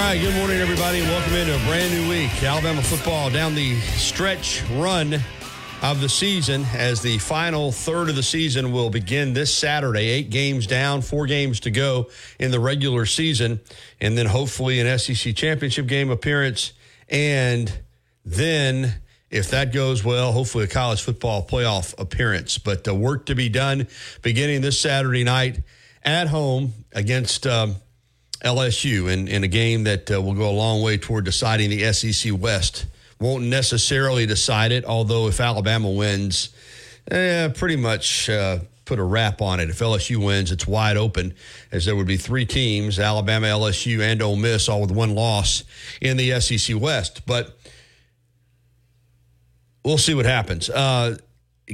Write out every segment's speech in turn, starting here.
Right, good morning, everybody, welcome into a brand new week. Alabama football down the stretch run of the season as the final third of the season will begin this Saturday. Eight games down, four games to go in the regular season, and then hopefully an SEC championship game appearance. And then, if that goes well, hopefully a college football playoff appearance. But the work to be done beginning this Saturday night at home against. Um, LSU in, in a game that uh, will go a long way toward deciding the SEC West. Won't necessarily decide it, although if Alabama wins, eh, pretty much uh, put a wrap on it. If LSU wins, it's wide open, as there would be three teams Alabama, LSU, and Ole Miss, all with one loss in the SEC West. But we'll see what happens. Uh,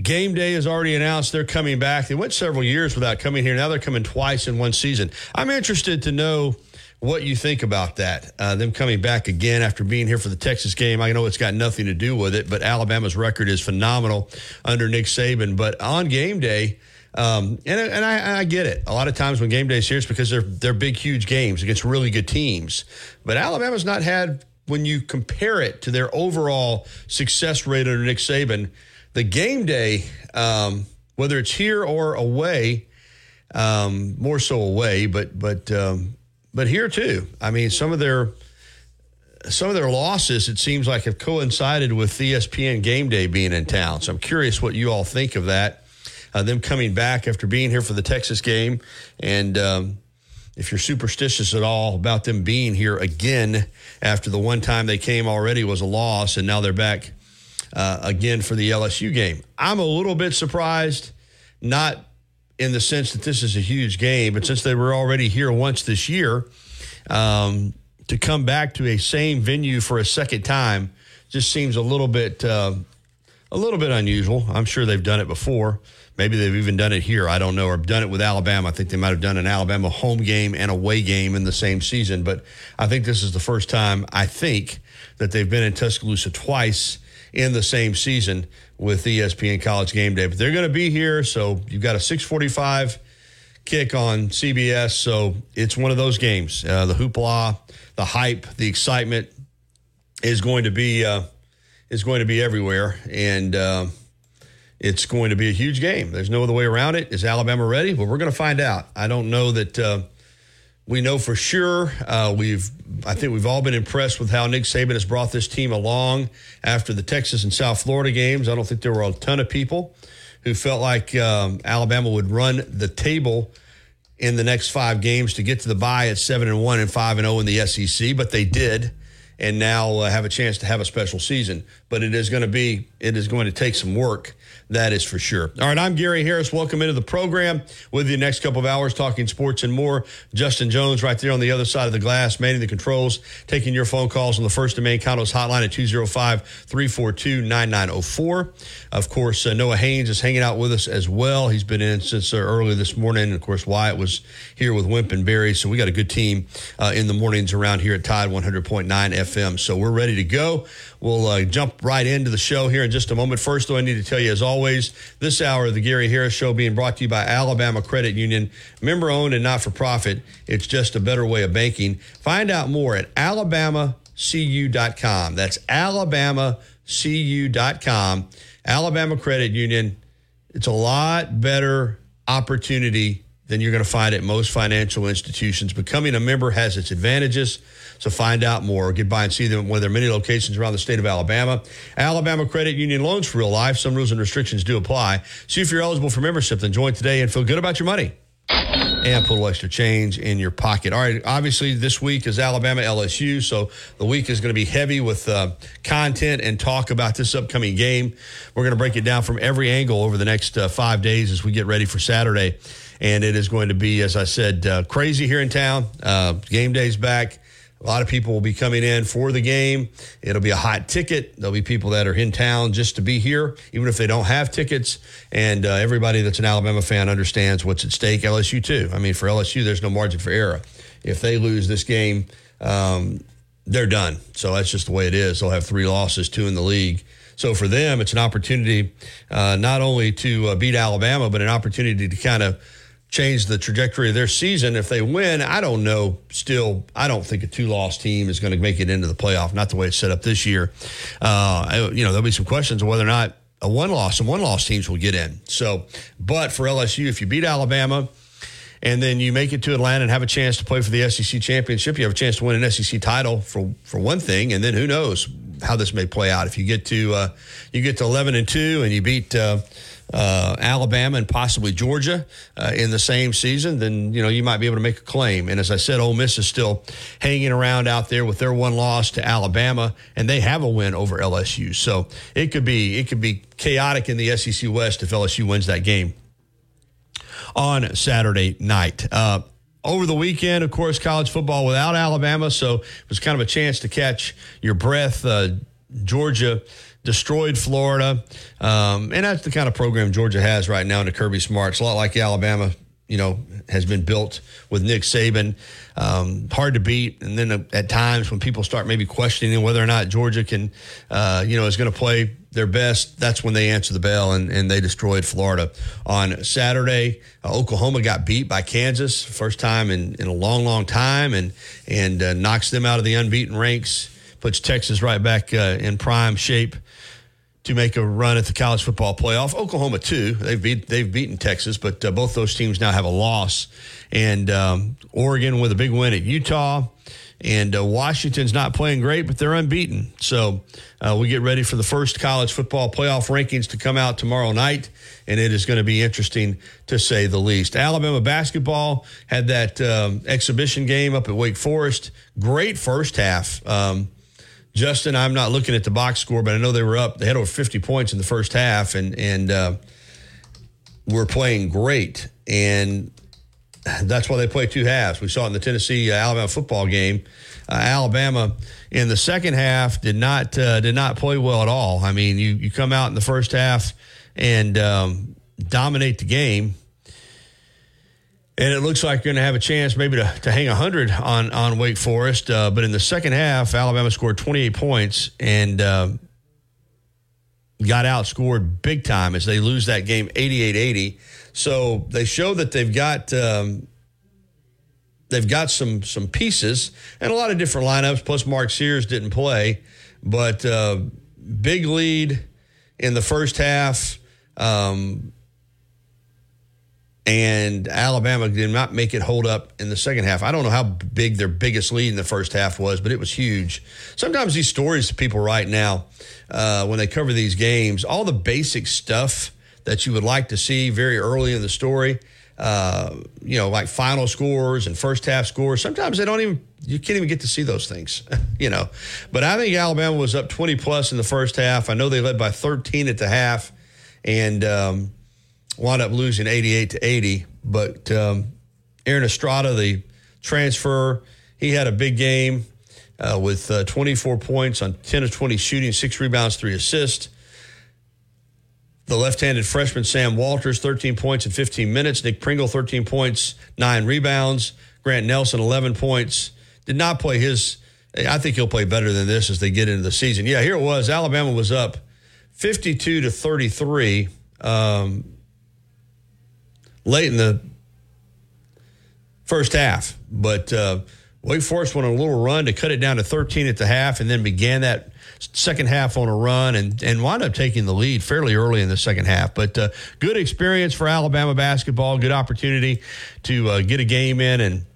Game day is already announced. They're coming back. They went several years without coming here. Now they're coming twice in one season. I'm interested to know what you think about that. Uh, them coming back again after being here for the Texas game. I know it's got nothing to do with it, but Alabama's record is phenomenal under Nick Saban. But on game day, um, and and I, I, get it. A lot of times when game day is here, it's because they're they're big, huge games against really good teams. But Alabama's not had when you compare it to their overall success rate under Nick Saban the game day, um, whether it's here or away, um, more so away, but but um, but here too. I mean, some of their some of their losses, it seems like, have coincided with the ESPN game day being in town. So I'm curious what you all think of that. Uh, them coming back after being here for the Texas game, and um, if you're superstitious at all about them being here again after the one time they came already was a loss, and now they're back uh, again for the LSU game. I'm a little bit surprised, not in the sense that this is a huge game, but since they were already here once this year, um, to come back to a same venue for a second time just seems a little bit uh, a little bit unusual. I'm sure they've done it before. Maybe they've even done it here. I don't know, or done it with Alabama. I think they might have done an Alabama home game and away game in the same season. But I think this is the first time I think that they've been in Tuscaloosa twice in the same season with ESPN College Game Day. But they're going to be here, so you've got a 645 kick on CBS. So it's one of those games. Uh, the hoopla, the hype, the excitement is going to be uh, is going to be everywhere, and uh, it's going to be a huge game. There's no other way around it. Is Alabama ready? Well, we're going to find out. I don't know that uh, we know for sure. Uh, we've, I think we've all been impressed with how Nick Saban has brought this team along after the Texas and South Florida games. I don't think there were a ton of people who felt like um, Alabama would run the table in the next five games to get to the bye at seven and one and five and zero oh in the SEC, but they did, and now uh, have a chance to have a special season. But it is going to be, it is going to take some work that is for sure. All right, I'm Gary Harris. Welcome into the program with you next couple of hours talking sports and more. Justin Jones right there on the other side of the glass, manning the controls, taking your phone calls on the First and Main Condos hotline at 205-342-9904. Of course, uh, Noah Haynes is hanging out with us as well. He's been in since uh, early this morning. And of course, Wyatt was here with Wimp and Barry. So we got a good team uh, in the mornings around here at Tide 100.9 FM. So we're ready to go. We'll uh, jump right into the show here in just a moment. First, though, I need to tell you, as always, this hour of the Gary Harris Show being brought to you by Alabama Credit Union, member owned and not for profit. It's just a better way of banking. Find out more at alabamacu.com. That's alabamacu.com. Alabama Credit Union. It's a lot better opportunity than you're going to find at most financial institutions. Becoming a member has its advantages. So find out more. Get by and see them at one of their many locations around the state of Alabama. Alabama Credit Union loans for real life. Some rules and restrictions do apply. See if you're eligible for membership. Then join today and feel good about your money. And put a little extra change in your pocket. All right, obviously this week is Alabama LSU, so the week is going to be heavy with uh, content and talk about this upcoming game. We're going to break it down from every angle over the next uh, five days as we get ready for Saturday and it is going to be, as I said, uh, crazy here in town. Uh, game day's back. A lot of people will be coming in for the game. It'll be a hot ticket. There'll be people that are in town just to be here, even if they don't have tickets. And uh, everybody that's an Alabama fan understands what's at stake. LSU, too. I mean, for LSU, there's no margin for error. If they lose this game, um, they're done. So that's just the way it is. They'll have three losses, two in the league. So for them, it's an opportunity uh, not only to uh, beat Alabama, but an opportunity to kind of change the trajectory of their season. If they win, I don't know. Still, I don't think a two-loss team is going to make it into the playoff. Not the way it's set up this year. Uh, you know, there'll be some questions of whether or not a one-loss and one-loss teams will get in. So, but for LSU, if you beat Alabama and then you make it to Atlanta and have a chance to play for the SEC championship, you have a chance to win an SEC title for for one thing, and then who knows how this may play out. If you get to uh, you get to eleven and two and you beat. Uh, uh, Alabama and possibly Georgia uh, in the same season, then you know you might be able to make a claim. And as I said, Ole Miss is still hanging around out there with their one loss to Alabama, and they have a win over LSU. So it could be it could be chaotic in the SEC West if LSU wins that game on Saturday night. Uh, over the weekend, of course, college football without Alabama, so it was kind of a chance to catch your breath. Uh, Georgia destroyed Florida. Um, and that's the kind of program Georgia has right now under Kirby Smart. It's a lot like Alabama, you know, has been built with Nick Saban. Um, hard to beat. And then at times when people start maybe questioning whether or not Georgia can, uh, you know, is going to play their best, that's when they answer the bell and, and they destroyed Florida. On Saturday, uh, Oklahoma got beat by Kansas, first time in, in a long, long time, and, and uh, knocks them out of the unbeaten ranks, puts Texas right back uh, in prime shape to make a run at the college football playoff. Oklahoma too. They've beat they've beaten Texas, but uh, both those teams now have a loss. And um, Oregon with a big win at Utah. And uh, Washington's not playing great, but they're unbeaten. So uh, we get ready for the first college football playoff rankings to come out tomorrow night, and it is going to be interesting to say the least. Alabama basketball had that um, exhibition game up at Wake Forest. Great first half. Um, Justin, I'm not looking at the box score, but I know they were up. They had over 50 points in the first half, and and uh, we're playing great. And that's why they play two halves. We saw it in the Tennessee uh, Alabama football game. Uh, Alabama in the second half did not uh, did not play well at all. I mean, you you come out in the first half and um, dominate the game and it looks like you're going to have a chance maybe to, to hang 100 on, on Wake Forest. Uh, but in the second half, Alabama scored 28 points and uh, got outscored big time as they lose that game 88 80. So they show that they've got. Um, they've got some some pieces and a lot of different lineups. Plus, Mark Sears didn't play, but uh, big lead in the first half. Um, and Alabama did not make it hold up in the second half. I don't know how big their biggest lead in the first half was, but it was huge. Sometimes these stories people write now, uh, when they cover these games, all the basic stuff that you would like to see very early in the story, uh, you know, like final scores and first half scores. Sometimes they don't even you can't even get to see those things, you know. But I think Alabama was up 20 plus in the first half. I know they led by 13 at the half, and um, wound up losing 88 to 80. But um, Aaron Estrada, the transfer, he had a big game uh, with uh, 24 points on 10 of 20 shooting, six rebounds, three assists. The left handed freshman Sam Walters, 13 points in 15 minutes. Nick Pringle, 13 points, nine rebounds. Grant Nelson, 11 points. Did not play his. I think he'll play better than this as they get into the season. Yeah, here it was. Alabama was up 52 to 33. Um, late in the first half. But uh, Wake Forest went on a little run to cut it down to 13 at the half and then began that second half on a run and, and wound up taking the lead fairly early in the second half. But uh, good experience for Alabama basketball, good opportunity to uh, get a game in and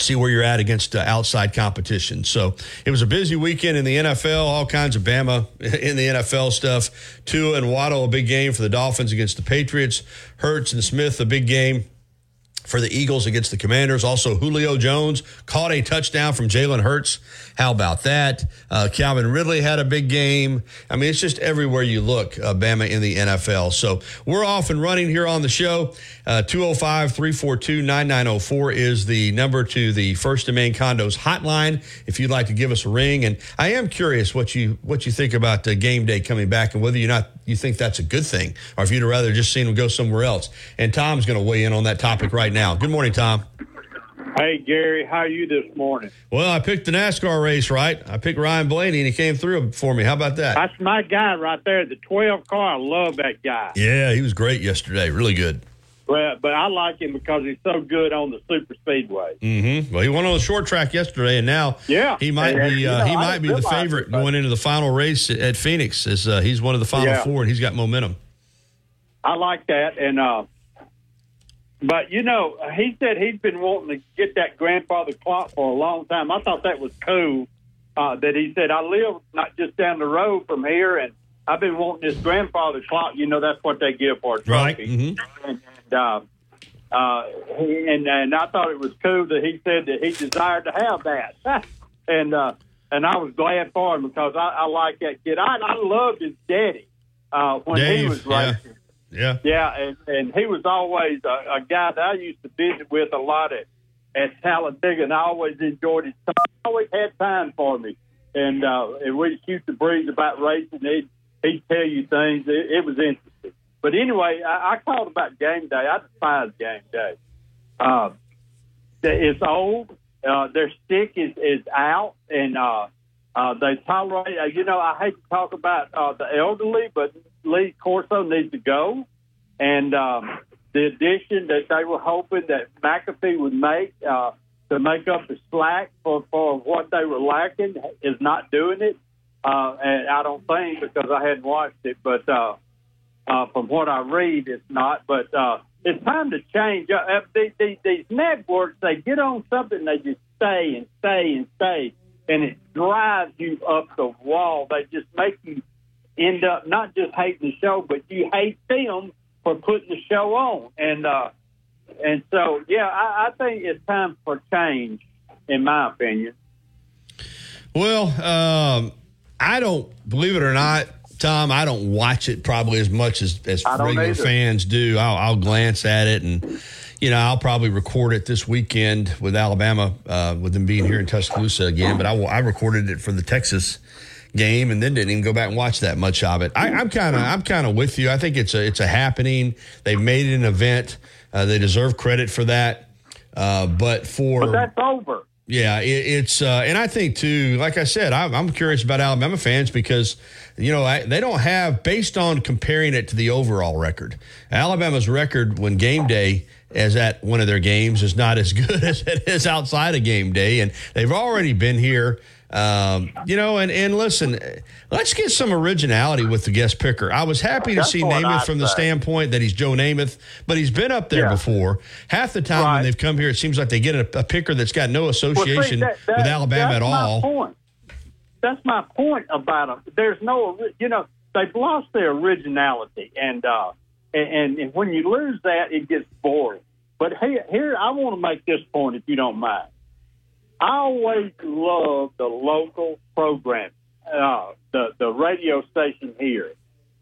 see where you're at against uh, outside competition. So it was a busy weekend in the NFL, all kinds of Bama in the NFL stuff. Tua and Waddle, a big game for the Dolphins against the Patriots. Hurts and Smith, a big game for the Eagles against the Commanders. Also, Julio Jones caught a touchdown from Jalen Hurts. How about that? Uh, Calvin Ridley had a big game. I mean, it's just everywhere you look, uh, Bama in the NFL. So we're off and running here on the show. Uh, 205 342 9904 is the number to the First and Main Condos hotline if you'd like to give us a ring. And I am curious what you what you think about uh, game day coming back and whether you're not you think that's a good thing or if you'd rather just seen him go somewhere else. And Tom's going to weigh in on that topic right now. Good morning, Tom. Hey Gary, how are you this morning? Well, I picked the NASCAR race right. I picked Ryan Blaney, and he came through for me. How about that? That's my guy right there, the twelve car. I love that guy. Yeah, he was great yesterday. Really good. Well, but I like him because he's so good on the super speedway. Mm-hmm. Well, he won on the short track yesterday, and now yeah, he might and, be uh, you know, he might be the favorite it, going into the final race at Phoenix. As uh, he's one of the final yeah. four, and he's got momentum. I like that, and uh, but you know, he said he's been wanting to get that grandfather clock for a long time. I thought that was cool. Uh, that he said I live not just down the road from here, and I've been wanting this grandfather clock. You know, that's what they give for a trophy. Right. Mm-hmm. And, and, uh, uh, and and I thought it was cool that he said that he desired to have that, and uh, and I was glad for him because I, I like that kid. I I loved his daddy uh, when Dave, he was racing. Yeah. Yeah, and, and he was always a, a guy that I used to visit with a lot at, at Talladega, and I always enjoyed his time. He always had time for me. And, uh, and we shoot the breeze about racing. He'd, he'd tell you things. It, it was interesting. But anyway, I, I called about game day. I despise game day. Uh, it's old. Uh, their stick is, is out, and uh, uh, they tolerate. Uh, you know, I hate to talk about uh, the elderly, but Lee Corso needs to go, and um, the addition that they were hoping that McAfee would make uh, to make up the slack for, for what they were lacking is not doing it. Uh, and I don't think because I hadn't watched it, but uh, uh, from what I read, it's not. But uh, it's time to change. Uh, these, these, these networks, they get on something, they just stay and stay and stay, and it drives you up the wall. They just make you end up not just hating the show, but you hate them for putting the show on. And uh, and so, yeah, I, I think it's time for change, in my opinion. Well, um, I don't believe it or not, Tom. I don't watch it probably as much as as regular either. fans do. I'll, I'll glance at it and. You know, I'll probably record it this weekend with Alabama, uh, with them being here in Tuscaloosa again. But I, I recorded it for the Texas game and then didn't even go back and watch that much of it. I, I'm kind of I'm kind of with you. I think it's a it's a happening. They've made it an event. Uh, they deserve credit for that. Uh, but for But that's over. Yeah, it, it's uh, and I think too. Like I said, I'm, I'm curious about Alabama fans because you know I, they don't have based on comparing it to the overall record. Alabama's record when game day is at one of their games is not as good as it is outside of game day, and they've already been here. Um, you know, and, and listen, let's get some originality with the guest picker. I was happy to That's see Namath from the standpoint that he's Joe Namath, but he's been up there Yeah. before. Half the time when they've come here, it seems like they get a, a picker that's got no Well, see, association that- that- with Alabama that's at my all. Point. That's my point about them. There's no, you know, they've lost their originality, and uh, and, and when you lose that, it gets boring. But here, here, I want to make this point, if you don't mind. I always love the local program, uh, the the radio station here,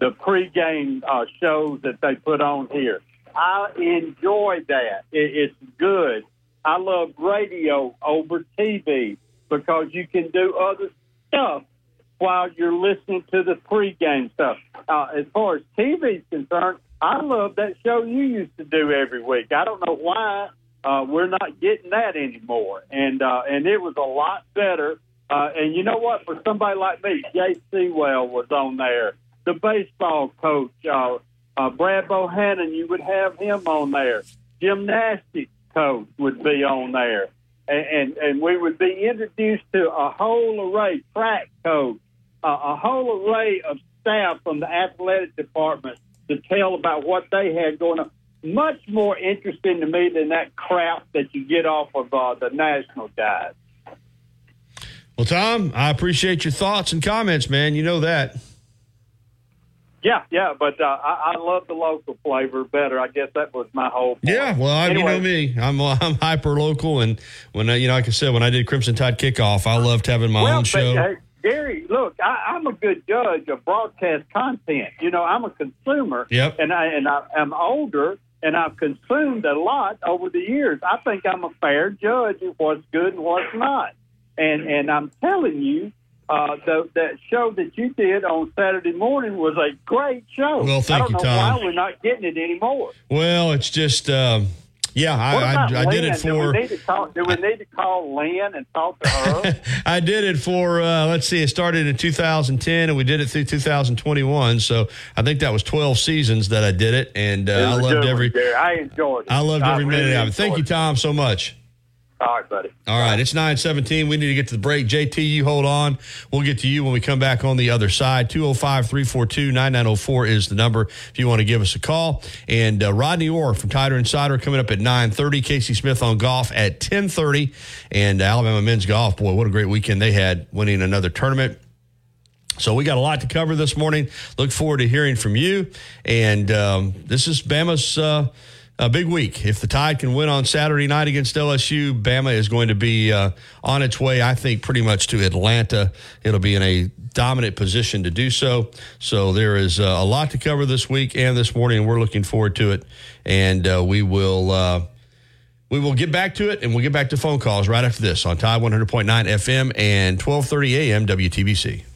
the pregame uh, shows that they put on here. I enjoy that. It, it's good. I love radio over TV because you can do other stuff while you're listening to the pregame stuff. Uh, as far as TV is concerned, I love that show you used to do every week. I don't know why uh, we're not getting that anymore, and uh, and it was a lot better. Uh, and you know what? For somebody like me, Jay Seawell was on there. The baseball coach, uh, uh, Brad Bohannon, you would have him on there. Gymnastics coach would be on there, and and, and we would be introduced to a whole array track coach, uh, a whole array of staff from the athletic department to tell about what they had going on. Much more interesting to me than that crap that you get off of uh, the national guys. Well, Tom, I appreciate your thoughts and comments, man. You know that. Yeah, yeah, but uh, I, I love the local flavor better. I guess that was my whole. Point. Yeah, well, I, Anyway. you know me, I'm I'm hyper local, and when I, you know, like I said, when I did Crimson Tide kickoff, I loved having my well, own but, show. uh, Gary, look, I, I'm a good judge of broadcast content. You know, I'm a consumer. Yep. And I and I, I'm older, and I've consumed a lot over the years. I think I'm a fair judge of what's good and what's not. And and I'm telling you, uh, the, that show that you did on Saturday morning was a great show. Well, thank I don't you, know Tom. why we're not getting it anymore. Well, it's just, um, yeah, I, I, I did it for. we call, do we need to call Lynn and talk to her? I did it for, uh, let's see, it started in 2010 and we did it through 2021. So I think that was 12 seasons that I did it. And uh, was loved every. I enjoyed it. I loved every really minute of it. Thank you, Tom, so much. All right, buddy. All right, it's 917. We need to get to the break. JT, you hold on. We'll get to you when we come back on the other side. 205 342 9904 is the number if you want to give us a call. And uh, Rodney Orr from Tider Insider coming up at 930. Casey Smith on golf at 1030. And Alabama men's golf, boy, what a great weekend they had winning another tournament. So we got a lot to cover this morning. Look forward to hearing from you. And um, this is Bama's uh, a big week. If the Tide can win on Saturday night against LSU, Bama is going to be uh, on its way, I think, pretty much to Atlanta. It'll be in a dominant position to do so. So there is uh, a lot to cover this week and this morning, and we're looking forward to it. And uh, we will. Uh, we will get back to it, and we'll get back to phone calls right after this on Tide 100.9 FM and 12:30 a.m. WTBC.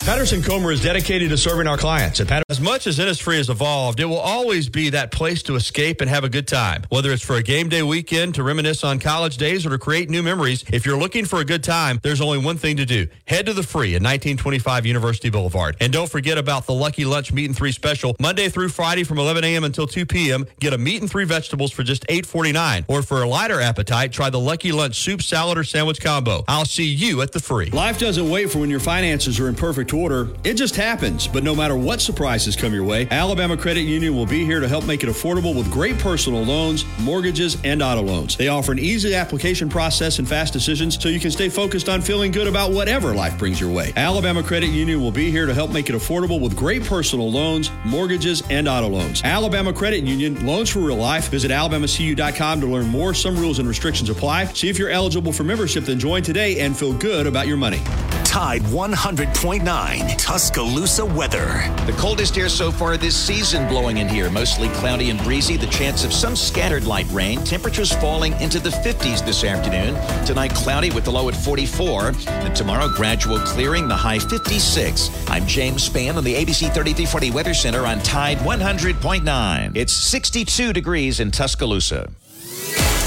Patterson Comer is dedicated to serving our clients. At Patterson, as much as Innisfree has evolved, it will always be that place to escape and have a good time. Whether it's for a game day weekend, to reminisce on college days, or to create new memories, if you're looking for a good time, there's only one thing to do. Head to the free at 1925 University Boulevard. And don't forget about the Lucky Lunch Meat and Three special. Monday through Friday from 11 a.m. until 2 p.m., get a meat and three vegetables for just $8.49. Or for a lighter appetite, try the Lucky Lunch Soup, Salad, or Sandwich Combo. I'll see you at the free. Life doesn't wait for when your finances are in perfect order. It just happens. But no matter what surprises come your way, Alabama Credit Union will be here to help make it affordable with great personal loans, mortgages, and auto loans. They offer an easy application process and fast decisions so you can stay focused on feeling good about whatever life brings your way. Alabama Credit Union will be here to help make it affordable with great personal loans, mortgages, and auto loans. Alabama Credit Union, loans for real life. Visit alabamacu.com to learn more. Some rules and restrictions apply. See if you're eligible for membership, then join today and feel good about your money. Tide 100.9 Tuscaloosa weather. The coldest air so far this season blowing in here. Mostly cloudy and breezy. The chance of some scattered light rain. Temperatures falling into the 50s this afternoon. Tonight, cloudy with the low at 44. And tomorrow, gradual clearing, the high 56. I'm James Spann on the ABC 3340 Weather Center on Tide 100.9. It's 62 degrees in Tuscaloosa.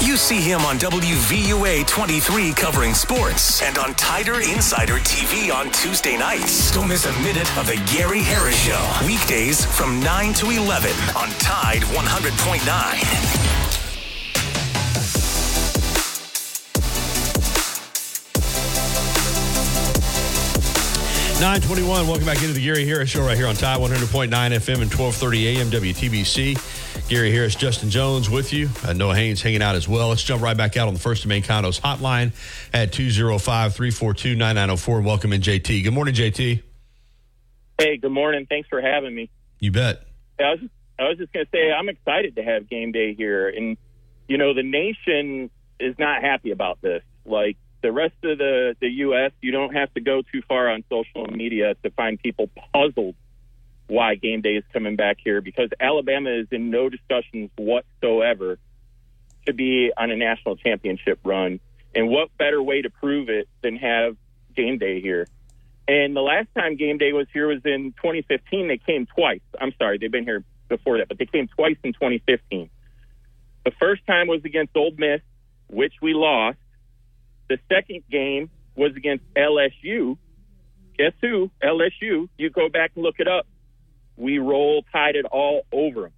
You see him on WVUA 23 covering sports and on Tider Insider TV on Tuesday nights. Don't miss a minute of the Gary Harris Show. Weekdays from 9 to 11 on Tide 100.9. 921, welcome back into the Gary Harris Show right here on Tide 100.9 FM and 1230 AM WTBC. Gary Harris, Justin Jones with you. Uh, Noah Haynes hanging out as well. Let's jump right back out on the First and Main Condos hotline at 205 342 9904. Welcome in, JT. Good morning, JT. Hey, good morning. Thanks for having me. You bet. I was I was just going to say I'm excited to have game day here, and you know the nation is not happy about this. Like the rest of the the U.S., you don't have to go too far on social media to find people puzzled why game day is coming back here because Alabama is in no discussions whatsoever to be on a national championship run. And what better way to prove it than have game day here? And the last time game day was here was in 2015. They came twice. I'm sorry, they've been here before that, but they came twice in 2015. The first time was against Ole Miss, which we lost. The second game was against LSU. Guess who? LSU. You go back and look it up. We roll tied it all over them.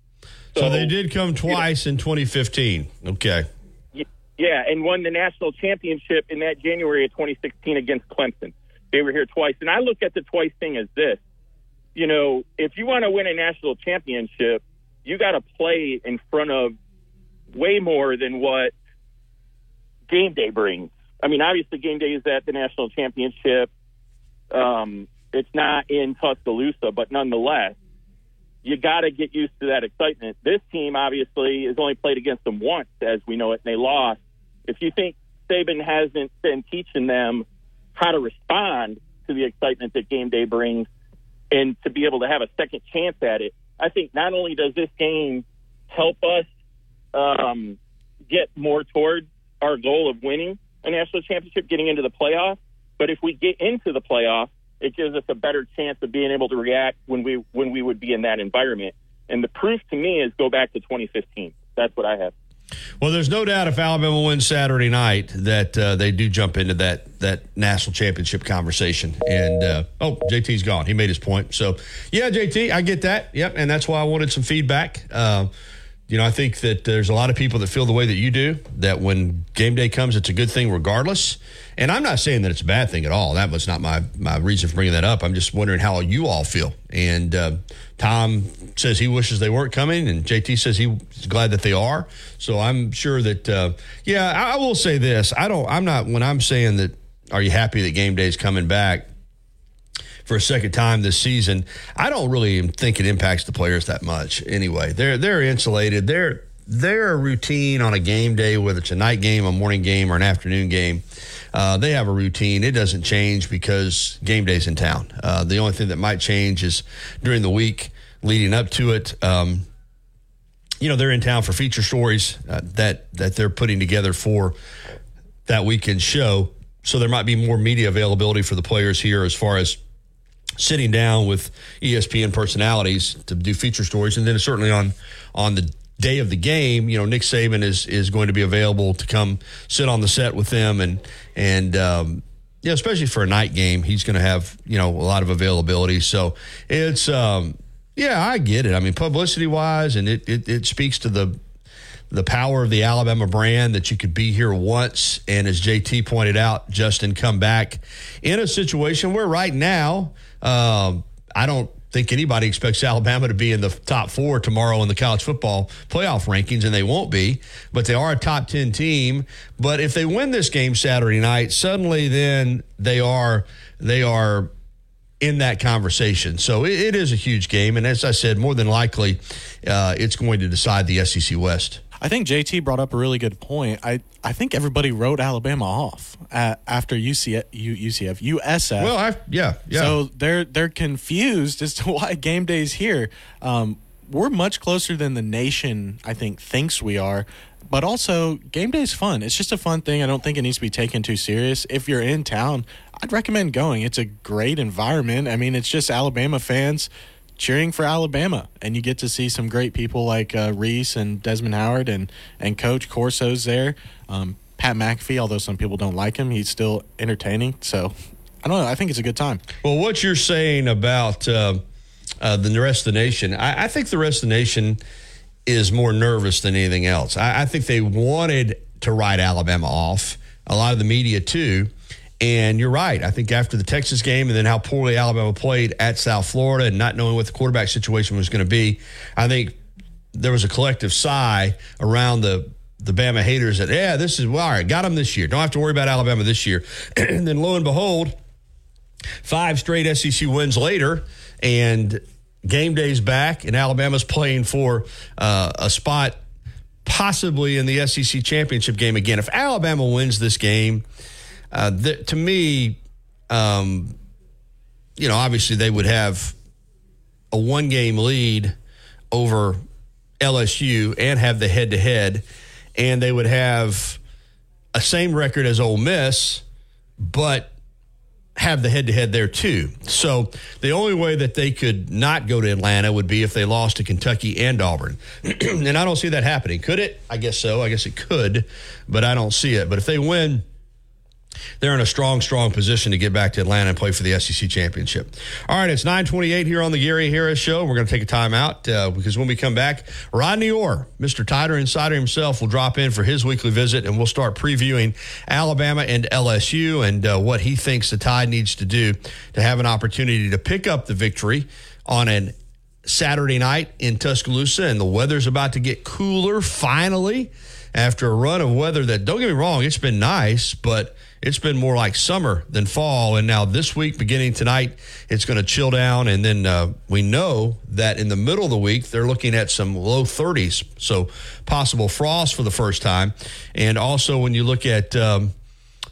So, they did come twice in 2015. Okay. Yeah, and won the national championship in that January of 2016 against Clemson. They were here twice. And I look at the twice thing as this. You know, if you want to win a national championship, you got to play in front of way more than what game day brings. I mean, obviously, game day is at the national championship. Um, it's not in Tuscaloosa, but nonetheless, you got to get used to that excitement. This team obviously has only played against them once, as we know it, and they lost. If you think Saban hasn't been teaching them how to respond to the excitement that game day brings and to be able to have a second chance at it, I think not only does this game help us um, get more towards our goal of winning a national championship, getting into the playoffs, but if we get into the playoffs, it gives us a better chance of being able to react when we when we would be in that environment. And the proof to me is go back to 2015. That's what I have. Well, there's no doubt if Alabama wins Saturday night that uh, they do jump into that that national championship conversation. And uh, oh, JT's gone. He made his point. So yeah, JT, I get that. Yep, and that's why I wanted some feedback. Uh, you know, I think that there's a lot of people that feel the way that you do. That when game day comes, it's a good thing regardless. And I'm not saying that it's a bad thing at all. That was not my my reason for bringing that up. I'm just wondering how you all feel. And uh, Tom says he wishes they weren't coming, and JT says he's glad that they are. So I'm sure that uh, yeah, I, I will say this. I don't. I'm not when I'm saying that. Are you happy that game day is coming back? For a second time this season. I don't really think it impacts the players that much anyway. They're they're insulated. They're their routine on a game day, whether it's a night game, a morning game, or an afternoon game, uh, they have a routine. It doesn't change because game day's in town. Uh, the only thing that might change is during the week leading up to it. Um, you know, they're in town for feature stories uh, that that they're putting together for that weekend show. So there might be more media availability for the players here as far as sitting down with ESPN personalities to do feature stories, and then certainly on on the day of the game, you know, Nick Saban is is going to be available to come sit on the set with them and and um, yeah, especially for a night game, he's going to have you know a lot of availability. So it's um, yeah, I get it. I mean, publicity wise, and it, it it speaks to the the power of the Alabama brand that you could be here once and as JT pointed out, Justin come back in a situation where right now um, I don't think anybody expects Alabama to be in the top four tomorrow in the college football playoff rankings, and they won't be, but they are a top 10 team. But if they win this game Saturday night, suddenly then they are, they are in that conversation. So it, it is a huge game. And as I said, more than likely, uh, it's going to decide the SEC West. I think JT brought up a really good point. I, I think everybody wrote Alabama off at, after UCF, UCF, USF. Well, I, yeah, yeah. So they're they're confused as to why game day's here. Um, we're much closer than the nation, I think, thinks we are. But also, game day is fun. It's just a fun thing. I don't think it needs to be taken too serious. If you're in town, I'd recommend going. It's a great environment. I mean, it's just Alabama fans cheering for Alabama, and you get to see some great people like uh, Rece and Desmond Howard and and Coach Corso's there. Um, Pat McAfee, although some people don't like him, he's still entertaining. So I don't know. I think it's a good time. Well, what you're saying about uh, uh, the rest of the nation, I, I, think the rest of the nation is more nervous than anything else. I, I think they wanted to write Alabama off. A lot of the media too. And you're right. I think after the Texas game and then how poorly Alabama played at South Florida and not knowing what the quarterback situation was going to be, I think there was a collective sigh around the the Bama haters that yeah, this is well, all right, got them this year. Don't have to worry about Alabama this year. and then lo and behold, five straight SEC wins later, and game day's back, and Alabama's playing for uh, a spot possibly in the SEC championship game again. If Alabama wins this game uh, to me, um, you know, obviously they would have a one game lead over LSU and have the head to head, and they would have a same record as Ole Miss, but have the head to head there too. So the only way that they could not go to Atlanta would be if they lost to Kentucky and Auburn. and I don't see that happening. Could it? I guess so. I guess it could, but I don't see it. But if they win, they're in a strong, strong position to get back to Atlanta and play for the SEC championship. All right, it's 928 here on the Gary Harris Show. We're going to take a timeout uh, because when we come back, Rodney Orr, Mr. Tider Insider himself, will drop in for his weekly visit and we'll start previewing Alabama and LSU and uh, what he thinks the Tide needs to do to have an opportunity to pick up the victory on an Saturday night in Tuscaloosa. And the weather's about to get cooler finally after a run of weather that, don't get me wrong, it's been nice, but it's been more like summer than fall. And now this week, beginning tonight, it's going to chill down. And then uh, we know that in the middle of the week, they're looking at some low 30s. So possible frost for the first time. And also, when you look at, um,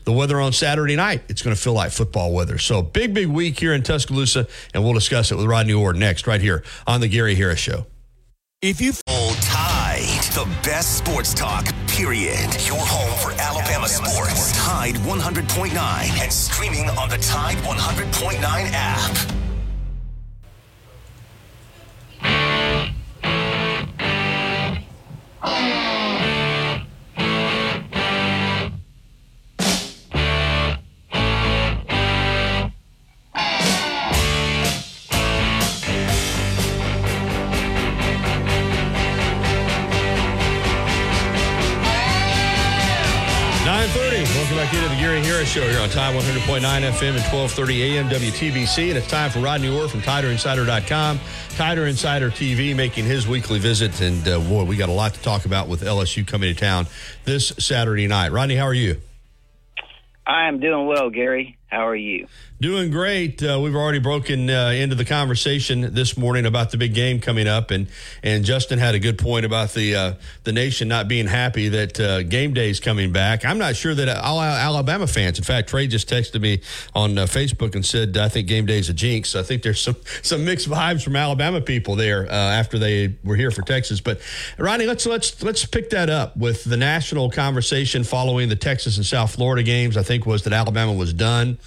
the weather on Saturday night, it's going to feel like football weather. So, big, big week here in Tuscaloosa, and we'll discuss it with Rodney Orr next, right here on The Gary Harris Show. If you hold tight, the best sports talk, period. Your home for Alabama sports. Tide 100.9 and streaming on the Tide 100.9 app. Harris Show here on Tide 100.9 FM and 1230 AM WTBC. And it's time for Rodney Orr from TiderInsider.com. Tider Insider TV making his weekly visit. And uh, boy, we got a lot to talk about with LSU coming to town this Saturday night. Rodney, how are you? I am doing well, Gary. How are you? Doing great. Uh, we've already broken uh, into the conversation this morning about the big game coming up, and and Justin had a good point about the uh, the nation not being happy that uh, game day is coming back. I'm not sure that all Alabama fans. In fact, Trey just texted me on uh, Facebook and said I think game day is a jinx. I think there's some some mixed vibes from Alabama people there uh, after they were here for Texas. But Ronnie, let's let's let's pick that up with the national conversation following the Texas and South Florida games. I think was that Alabama was done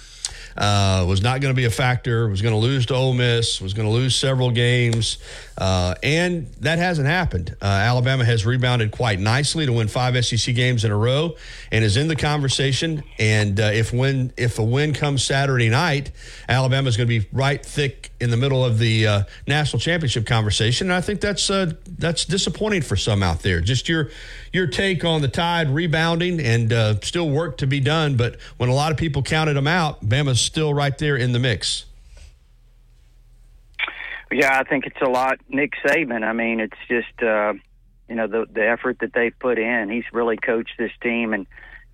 uh, was not going to be a factor, was going to lose to Ole Miss, was going to lose several games. Uh, and that hasn't happened. Uh, Alabama has rebounded quite nicely to win five SEC games in a row and is in the conversation. And uh, if win if a win comes Saturday night, Alabama is going to be right thick in the middle of the uh, national championship conversation. And I think that's uh, that's disappointing for some out there. Just your your take on the Tide rebounding and uh, still work to be done. But when a lot of people counted them out, Bama's still right there in the mix. Yeah, I think it's a lot. Nick Saban. I mean, it's just uh, you know the the effort that they've put in. He's really coached this team and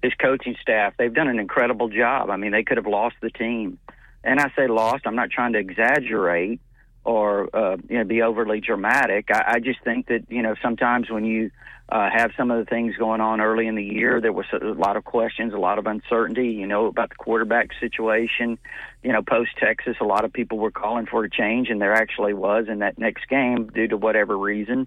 his coaching staff. They've done an incredible job. I mean, they could have lost the team, and I say lost. I'm not trying to exaggerate or uh, you know be overly dramatic. I, I just think that you know sometimes when you uh, have some of the things going on early in the year. There was a lot of questions, a lot of uncertainty, you know, about the quarterback situation. You know, post Texas, a lot of people were calling for a change, and there actually was in that next game due to whatever reason.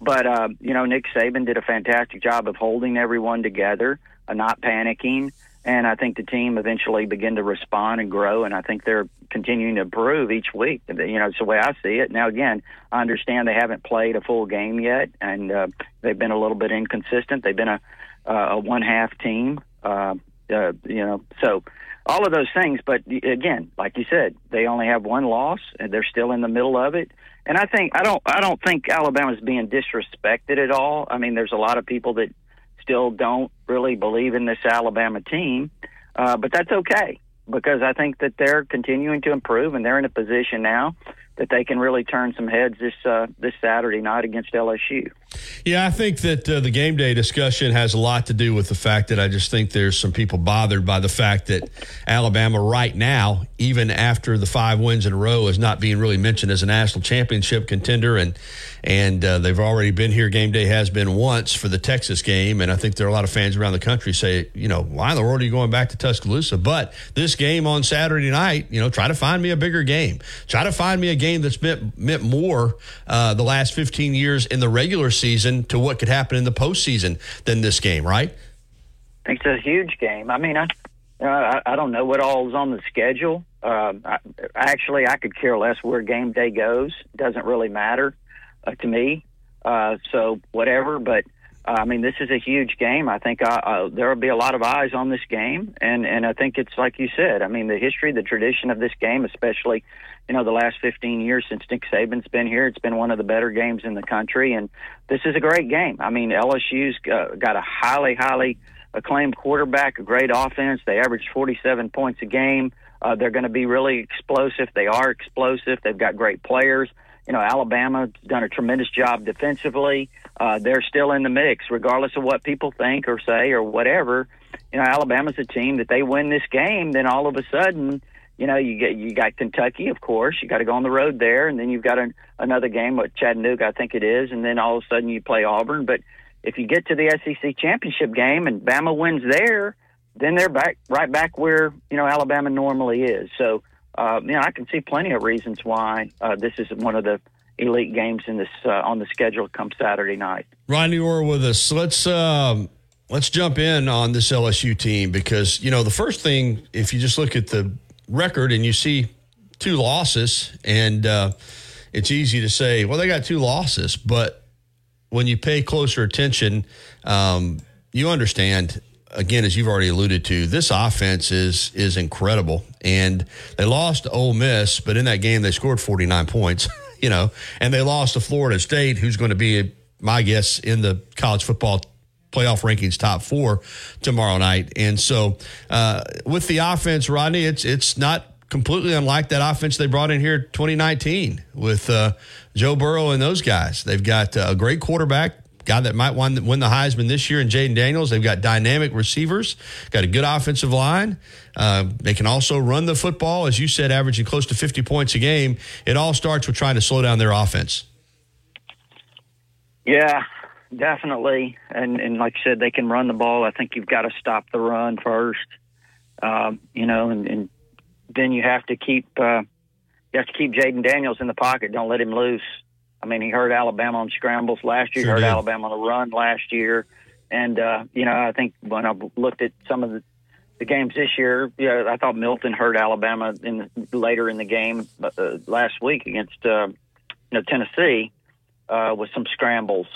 But, uh, you know, Nick Saban did a fantastic job of holding everyone together, uh, not panicking and I think the team eventually began to respond and grow, and I think they're continuing to improve each week. You know, it's the way I see it. Now, again, I understand they haven't played a full game yet, and uh, they've been a little bit inconsistent. They've been a uh, a one half team, uh, uh, you know, so all of those things. But again, like you said, they only have one loss, and they're still in the middle of it. And I think I don't I don't think Alabama's being disrespected at all. I mean, there's a lot of people that still don't really believe in this Alabama team, uh, but that's okay because I think that they're continuing to improve and they're in a position now that they can really turn some heads this uh, this Saturday night against LSU. Yeah, I think that uh, the game day discussion has a lot to do with the fact that I just think there's some people bothered by the fact that Alabama right now, even after the five wins in a row, is not being really mentioned as a national championship contender, and and uh, they've already been here. Game day has been once for the Texas game, and I think there are a lot of fans around the country say, you know, why in the world are you going back to Tuscaloosa? But this game on Saturday night, you know, try to find me a bigger game. Try to find me a game that's meant meant more uh, the last 15 years in the regular season to what could happen in the postseason than this game, right? It's a huge game. I mean, I. Uh, I, don't know what all is on the schedule. Uh, I, actually, I could care less where game day goes. Doesn't really matter uh, to me. Uh, so whatever, but uh, I mean, this is a huge game. I think uh, uh, there will be a lot of eyes on this game, and and I think it's like you said. I mean, the history, the tradition of this game, especially you know the last 15 years since Nick Saban's been here, it's been one of the better games in the country, and this is a great game. I mean, LSU's uh, got a highly, highly acclaimed quarterback, a great offense. They average 47 points a game. Uh, they're going to be really explosive. They are explosive. They've got great players You know, Alabama's done a tremendous job defensively. Uh, they're still in the mix, regardless of what people think or say or whatever. You know, Alabama's a team that they win this game, then all of a sudden, you know, you get you got Kentucky, of course. You got to go on the road there, and then you've got an, another game with Chattanooga, I think it is, and then all of a sudden you play Auburn. But if you get to the SEC championship game and Bama wins there, then they're back right back where you know Alabama normally is. So, uh, I can see plenty of reasons why uh, this is one of the elite games in this uh, on the schedule come Saturday night. Ronnie Orr with us. Let's um, let's jump in on this LSU team because you know the first thing, if you just look at the record and you see two losses, and uh, it's easy to say, well, they got two losses, but when you pay closer attention, um, you understand. Again, as you've already alluded to, this offense is is incredible, and they lost to Ole Miss, but in that game they scored forty nine points. You know, and they lost to Florida State, who's going to be, my guess, in the college football playoff rankings top four tomorrow night. And so uh, with the offense, Rodney, it's it's not completely unlike that offense they brought in here 2019 with uh, Joe Burrow and those guys. They've got a great quarterback. Guy that might win the, Heisman this year in Jayden Daniels. They've got dynamic receivers, got a good offensive line. Uh, they can also run the football, as you said, averaging close to 50 points a game. It all starts with trying to slow down their offense. Yeah, definitely. And and like I said, they can run the ball. I think you've got to stop the run first. Um, you know, and, and then you have to keep uh, you have to keep Jayden Daniels in the pocket. Don't let him loose. I mean, he hurt Alabama on scrambles last year. Sure hurt did. Alabama on the run last year. And uh, you know, I think when I looked at some of the the games this year, yeah, I thought Milton hurt Alabama in the, later in the game uh, last week against uh, you know Tennessee uh, with some scrambles.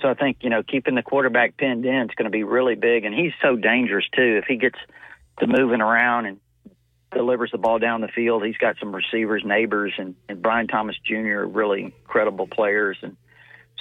So I think you know keeping the quarterback pinned in is going to be really big, and he's so dangerous too. If he gets to moving around and delivers the ball down the field, he's got some receivers, Nabers, and, and Brian Thomas Jr. really incredible players, and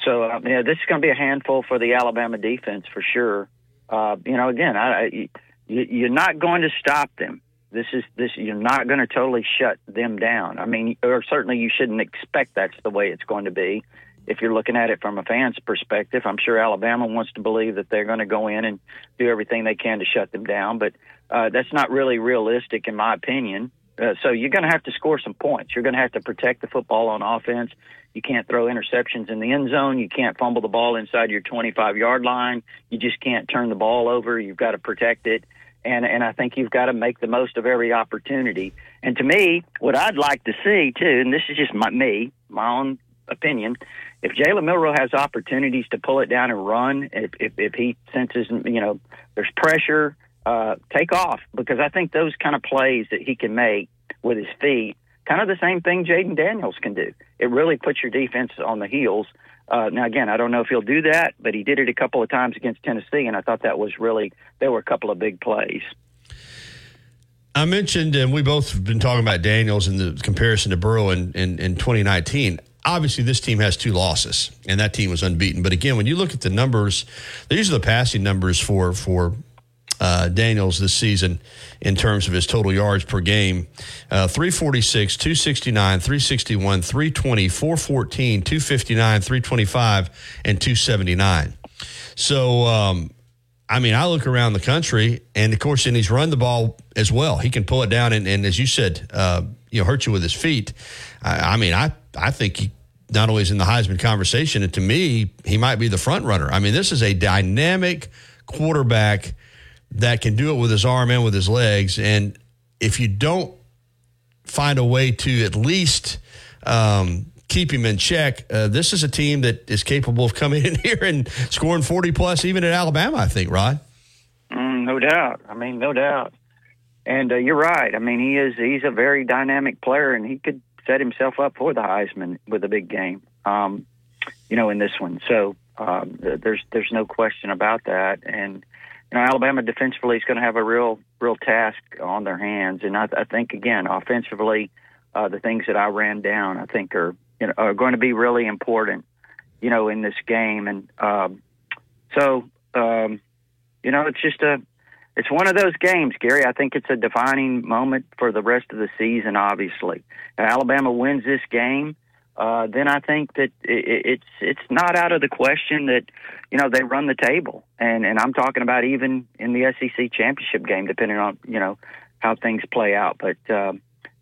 so uh, yeah, this is going to be a handful for the Alabama defense for sure. Uh, you know, again, I, I, you're not going to stop them. This is this. You're not going to totally shut them down. I mean, or certainly you shouldn't expect that's the way it's going to be if you're looking at it from a fan's perspective, I'm sure Alabama wants to believe that they're going to go in and do everything they can to shut them down, but uh, that's not really realistic, in my opinion. Uh, so you're going to have to score some points. You're going to have to protect the football on offense. You can't throw interceptions in the end zone. You can't fumble the ball inside your 25 yard line. You just can't turn the ball over. You've got to protect it. And, and I think you've got to make the most of every opportunity. And to me, what I'd like to see too, and this is just my, me, my own opinion, if Jalen Milroe has opportunities to pull it down and run, if, if, if he senses, you know, there's pressure, uh, take off because I think those kind of plays that he can make with his feet, kind of the same thing Jayden Daniels can do. It really puts your defense on the heels. Uh, now, again, I don't know if he'll do that, but he did it a couple of times against Tennessee, and I thought that was really, there were a couple of big plays. I mentioned, and we both have been talking about Daniels in the comparison to Burrow in, in, in 2019 obviously this team has two losses, and that team was unbeaten. But again, when you look at the numbers, these are the passing numbers for for uh, Daniels this season in terms of his total yards per game uh, 346, 269, 361, 320, 414, 259, 325, and 279. So, um, I mean, I look around the country, and of course, and he's run the ball as well. He can pull it down, and, and as you said, uh, you know, hurt you with his feet. I, I mean, I I think he not only is in the Heisman conversation, and to me, he might be the front runner. I mean, this is a dynamic quarterback that can do it with his arm and with his legs. And if you don't find a way to at least um, keep him in check, uh, this is a team that is capable of coming in here and scoring 40 plus, even at Alabama, I think, Rod. Mm, no doubt. I mean, no doubt. And uh, you're right. I mean, he is he's a very dynamic player, and he could set himself up for the Heisman with a big game. Um, you know, in this one. So um, there's there's no question about that. And you know, Alabama defensively is going to have a real real task on their hands. And I, I think again, offensively, uh, the things that I ran down, I think are you know are going to be really important. You know, in this game. And um, so um, you know, it's just a it's one of those games, Gary. I think it's a defining moment for the rest of the season. Obviously, if Alabama wins this game. uh, then I think that it, it's it's not out of the question that you know they run the table, and and I'm talking about even in the SEC championship game, depending on you know how things play out. But uh,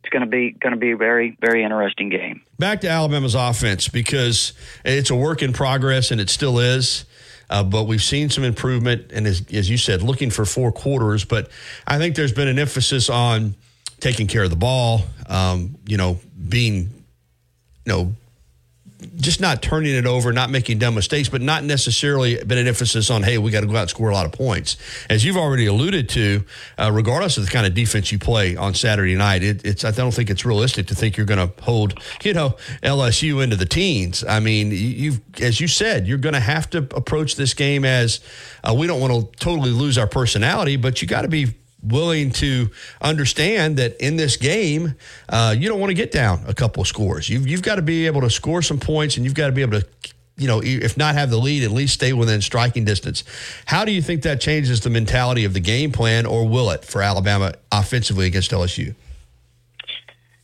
it's going to be going to be a very very interesting game. Back to Alabama's offense because it's a work in progress, and it still is. Uh, but we've seen some improvement, and as, as you said, looking for four quarters. But I think there's been an emphasis on taking care of the ball, um, you know, being, you know, just not turning it over, not making dumb mistakes, but not necessarily been an emphasis on, hey, we got to go out and score a lot of points. As you've already alluded to, uh, regardless of the kind of defense you play on Saturday night, it, it's I don't think it's realistic to think you're going to hold, you know, LSU into the teens. I mean, you've as you said, you're going to have to approach this game as uh, we don't want to totally lose our personality, but you got to be willing to understand that in this game, uh, you don't want to get down a couple of scores. You've, you've got to be able to score some points and you've got to be able to, you know, if not have the lead, at least stay within striking distance. How do you think that changes the mentality of the game plan, or will it for Alabama offensively against LSU?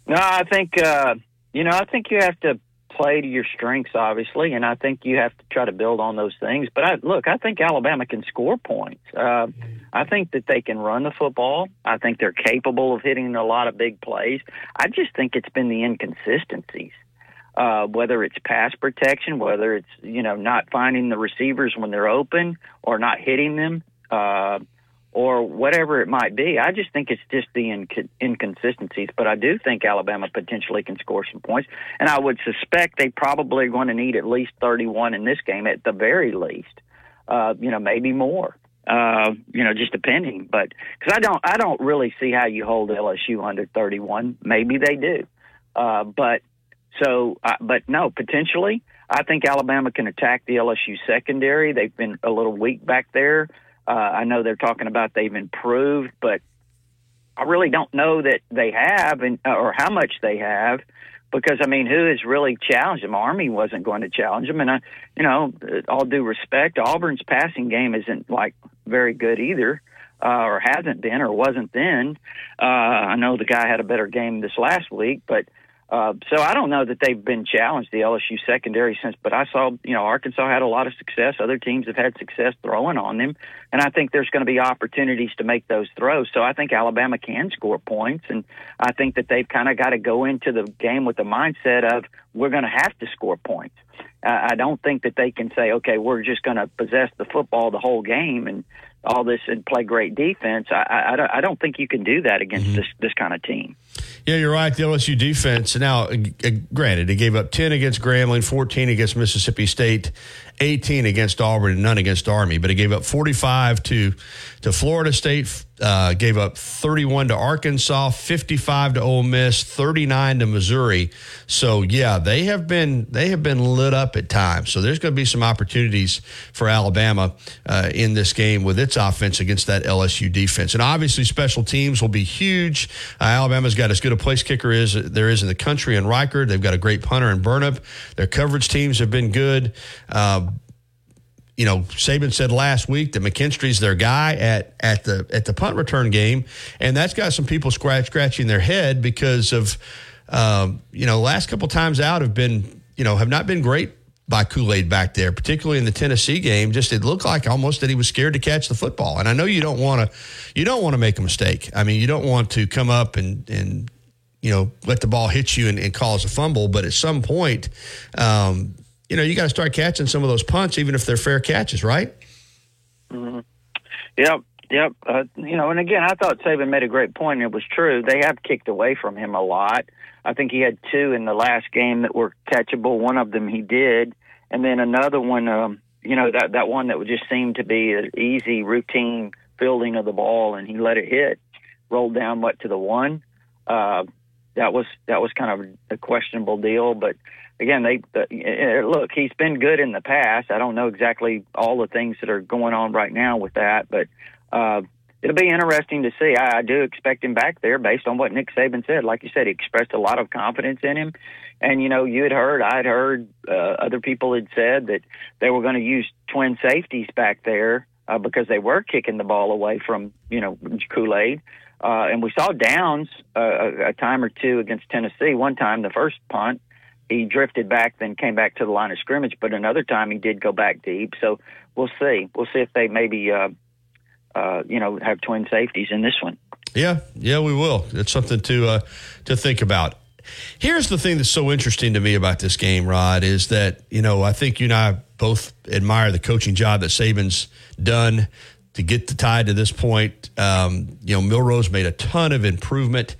No, I think, uh, you know, I think you have to play to your strengths, obviously, and I think you have to try to build on those things. But I, look, I think Alabama can score points. Uh, I think that they can run the football. I think they're capable of hitting a lot of big plays. I just think it's been the inconsistencies. Uh, whether it's pass protection, whether it's you know not finding the receivers when they're open or not hitting them, uh, or whatever it might be. I just think it's just the inc- inconsistencies. But I do think Alabama potentially can score some points, and I would suspect they probably going to need at least 31 in this game at the very least. Uh, you know, maybe more. Uh, you know, just depending. But because I don't, I don't really see how you hold LSU under 31. Maybe they do, uh, but so, uh, but no, potentially. I think Alabama can attack the LSU secondary. They've been a little weak back there. Uh, I know they're talking about they've improved, but I really don't know that they have, and or how much they have, because I mean, who has really challenged them? Army wasn't going to challenge them, and I, you know, all due respect, Auburn's passing game isn't like very good either, uh, or hasn't been, or wasn't then. Uh, I know the guy had a better game this last week, but uh, so I don't know that they've been challenged the LSU secondary since, but I saw you know Arkansas had a lot of success. Other teams have had success throwing on them, and I think there's going to be opportunities to make those throws. So I think Alabama can score points, and I think that they've kind of got to go into the game with the mindset of we're going to have to score points. Uh, I don't think that they can say, okay, we're just going to possess the football the whole game and all this and play great defense. I, I, I don't think you can do that against mm-hmm. this this kind of team. Yeah, you're right. The LSU defense. Now, uh, granted, they gave up 10 against Grambling, 14 against Mississippi State, 18 against Auburn, and none against Army. But it gave up 45 to to Florida State, uh, gave up 31 to Arkansas, 55 to Ole Miss, 39 to Missouri. So yeah, they have been they have been lit up at times. So there's going to be some opportunities for Alabama uh, in this game with its offense against that LSU defense. And obviously, special teams will be huge. Uh, Alabama's got as good a place kicker as there is in the country in Reichard. They've got a great punter in Burnip. Their coverage teams have been good. Uh, you know, Saban said last week that McKinstry's their guy at at the at the punt return game, and that's got some people scratch scratching their head because of um, you know last couple times out have been you know have not been great by Kool Aid back there, particularly in the Tennessee game. Just it looked like almost that he was scared to catch the football, and I know you don't want to you don't want to make a mistake. I mean, you don't want to come up and and you know let the ball hit you and, and cause a fumble, but at some point. Um, you know, you got to start catching some of those punts, even if they're fair catches, right? Mm-hmm. Yep, yep. Uh, you know, and again, I thought Saban made a great point, and it was true. They have kicked away from him a lot. I think he had two in the last game that were catchable. One of them he did, and then another one, um, you know, that that one that would just seem to be an easy, routine fielding of the ball, and he let it hit, rolled down what to the one. Uh, that was that was kind of a questionable deal, but again, they uh, look. He's been good in the past. I don't know exactly all the things that are going on right now with that, but uh, it'll be interesting to see. I, I do expect him back there based on what Nick Saban said. Like you said, he expressed a lot of confidence in him. And you know, you had heard, I'd heard, uh, other people had said that they were going to use twin safeties back there uh, because they were kicking the ball away from you know Kool Aid. Uh, and we saw Downs uh, a, a time or two against Tennessee. One time, the first punt, he drifted back, then came back to the line of scrimmage. But another time he did go back deep. So we'll see. We'll see if they maybe, uh, uh, you know, have twin safeties in this one. Yeah, yeah, we will. It's something to uh, to think about. Here's the thing that's so interesting to me about this game, Rod, is that you know I think you and I both admire the coaching job that Saban's done to get the tide to this point. Um, you know, Milroe's made a ton of improvement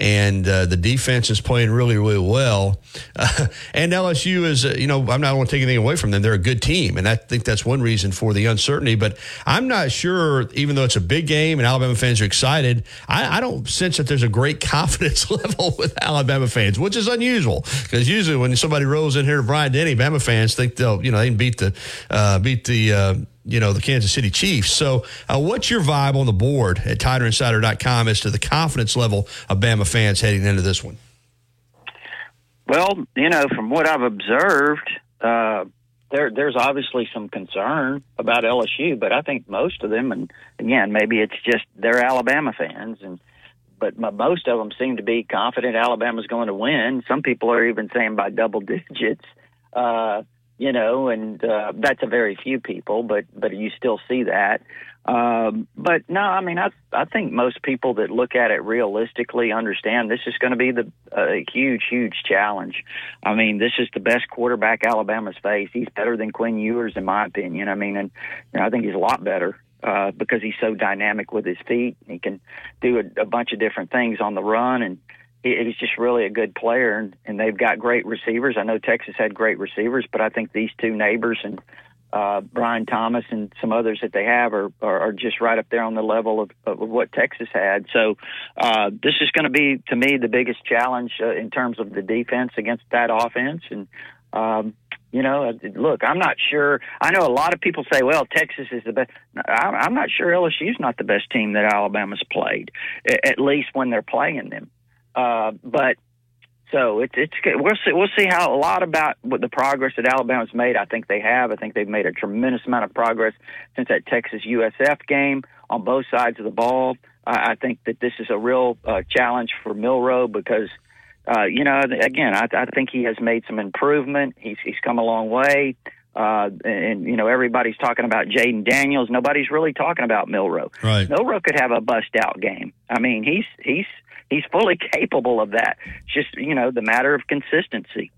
and uh, the defense is playing really, really well. Uh, and LSU is, uh, you know, I'm not going to take anything away from them. They're a good team, and I think that's one reason for the uncertainty. But I'm not sure, even though it's a big game and Alabama fans are excited, I, I don't sense that there's a great confidence level with Alabama fans, which is unusual because usually when somebody rolls in here to Bryant Denny, Bama fans think they'll, you know, they can beat the uh, beat the uh, you know, the Kansas City Chiefs. So, uh, what's your vibe on the board at TiderInsider.com as to the confidence level of Bama fans heading into this one? Well, you know, from what I've observed, uh, there there's obviously some concern about LSU, but I think most of them, and again, maybe it's just they're Alabama fans, and but most of them seem to be confident Alabama's going to win. Some people are even saying by double digits. Uh, you know, and uh, that's a very few people, but but you still see that. Um, but no, I mean, I I think most people that look at it realistically understand this is going to be the a huge, huge challenge. I mean, this is the best quarterback Alabama's faced. He's better than Quinn Ewers, in my opinion. I mean, and you know, I think he's a lot better uh, because he's so dynamic with his feet. He can do a, a bunch of different things on the run and he's just really a good player, and, and they've got great receivers. I know Texas had great receivers, but I think these two Nabers and uh, Brian Thomas and some others that they have are, are, are just right up there on the level of, of what Texas had. So uh, this is going to be, to me, the biggest challenge uh, in terms of the defense against that offense. And um, you know, look, I'm not sure. I know a lot of people say, "Well, Texas is the best." I'm not sure LSU's not the best team that Alabama's played, at least when they're playing them. Uh, but so it's it's we'll see we'll see how a lot about what the progress that Alabama's made. I think they have. I think they've made a tremendous amount of progress since that Texas USF game on both sides of the ball. I, I think that this is a real uh, challenge for Milroe because. Uh, you know, again, I, I think he has made some improvement. He's he's come a long way. Uh, and you know everybody's talking about Jayden Daniels. Nobody's really talking about Milroe. Right. Milroe could have a bust out game. I mean, he's he's he's fully capable of that. It's just you know the matter of consistency.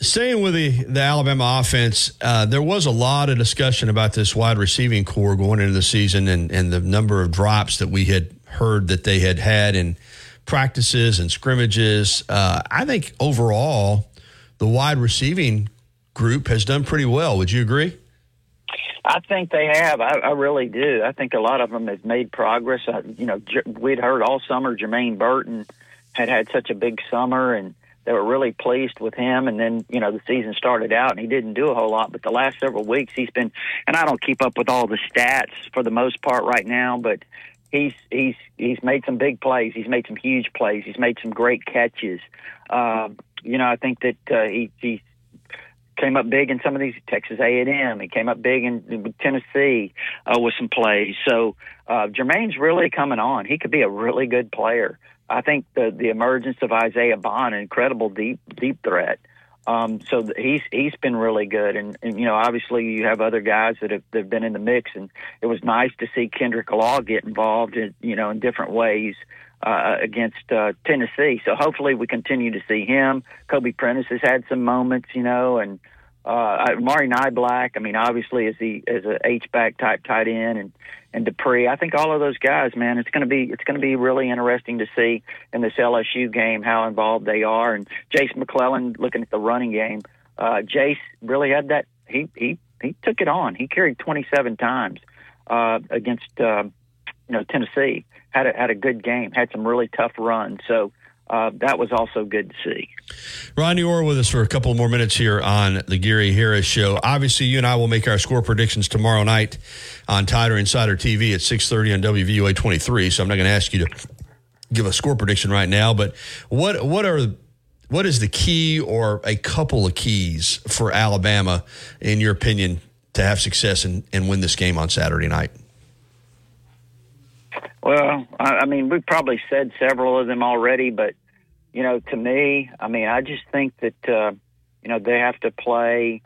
Staying with the, the Alabama offense, uh, there was a lot of discussion about this wide receiving corps going into the season and, and the number of drops that we had heard that they had had in practices and scrimmages. Uh, I think overall, the wide receiving group has done pretty well. Would you agree? I think they have. I, I really do. I think a lot of them have made progress. Uh, you know, J- we'd heard all summer Jermaine Burton had had such a big summer, and they were really pleased with him. And then, you know, the season started out, and he didn't do a whole lot. But the last several weeks, he's been. And I don't keep up with all the stats for the most part right now, but he's he's he's made some big plays. He's made some huge plays. He's made some great catches. Uh, you know, I think that uh, he he's came up big in some of these Texas A&M. He came up big in, Tennessee uh, with some plays. So uh, Jermaine's really coming on. He could be a really good player. I think the the emergence of Isaiah Bond, incredible deep deep threat. Um, so he's he's been really good, and, and you know obviously you have other guys that have, have been in the mix, and it was nice to see Kendrick Law get involved in you know in different ways uh, against uh, Tennessee. So hopefully we continue to see him. Kobe Prentice has had some moments, you know, and uh, Mari Niblack. I mean, obviously as he as a H back type tight end, and and Dippre. I think all of those guys, man, it's going to be it's going to be really interesting to see in this LSU game how involved they are. And Jase McClellan, looking at the running game, uh, Jase really had that. He he he took it on. He carried 27 times uh, against uh, you know Tennessee had a, had a good game, had some really tough runs. So uh, that was also good to see. Rodney Orr with us for a couple more minutes here on the Gary Harris Show. Obviously, you and I will make our score predictions tomorrow night on Tider Insider TV at 6.30 on WVUA 23, so I'm not going to ask you to give a score prediction right now, but what what are what is the key or a couple of keys for Alabama, in your opinion, to have success and, and win this game on Saturday night? Well, I, I mean, we've probably said several of them already, but you know, to me, I mean, I just think that uh, you know they have to play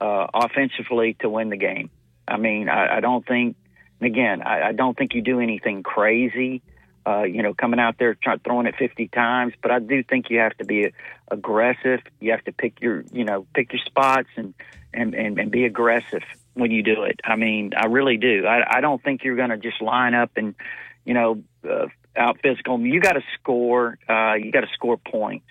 uh, offensively to win the game. I mean, I, I don't think. Again, I, I don't think you do anything crazy. Uh, you know, coming out there trying throwing it 50 times, but I do think you have to be aggressive. You have to pick your, you know, pick your spots and and and, and be aggressive when you do it. I mean, I really do. I, I don't think you're going to just line up and, you know, uh, out physical. You got to score. Uh, you got to score points.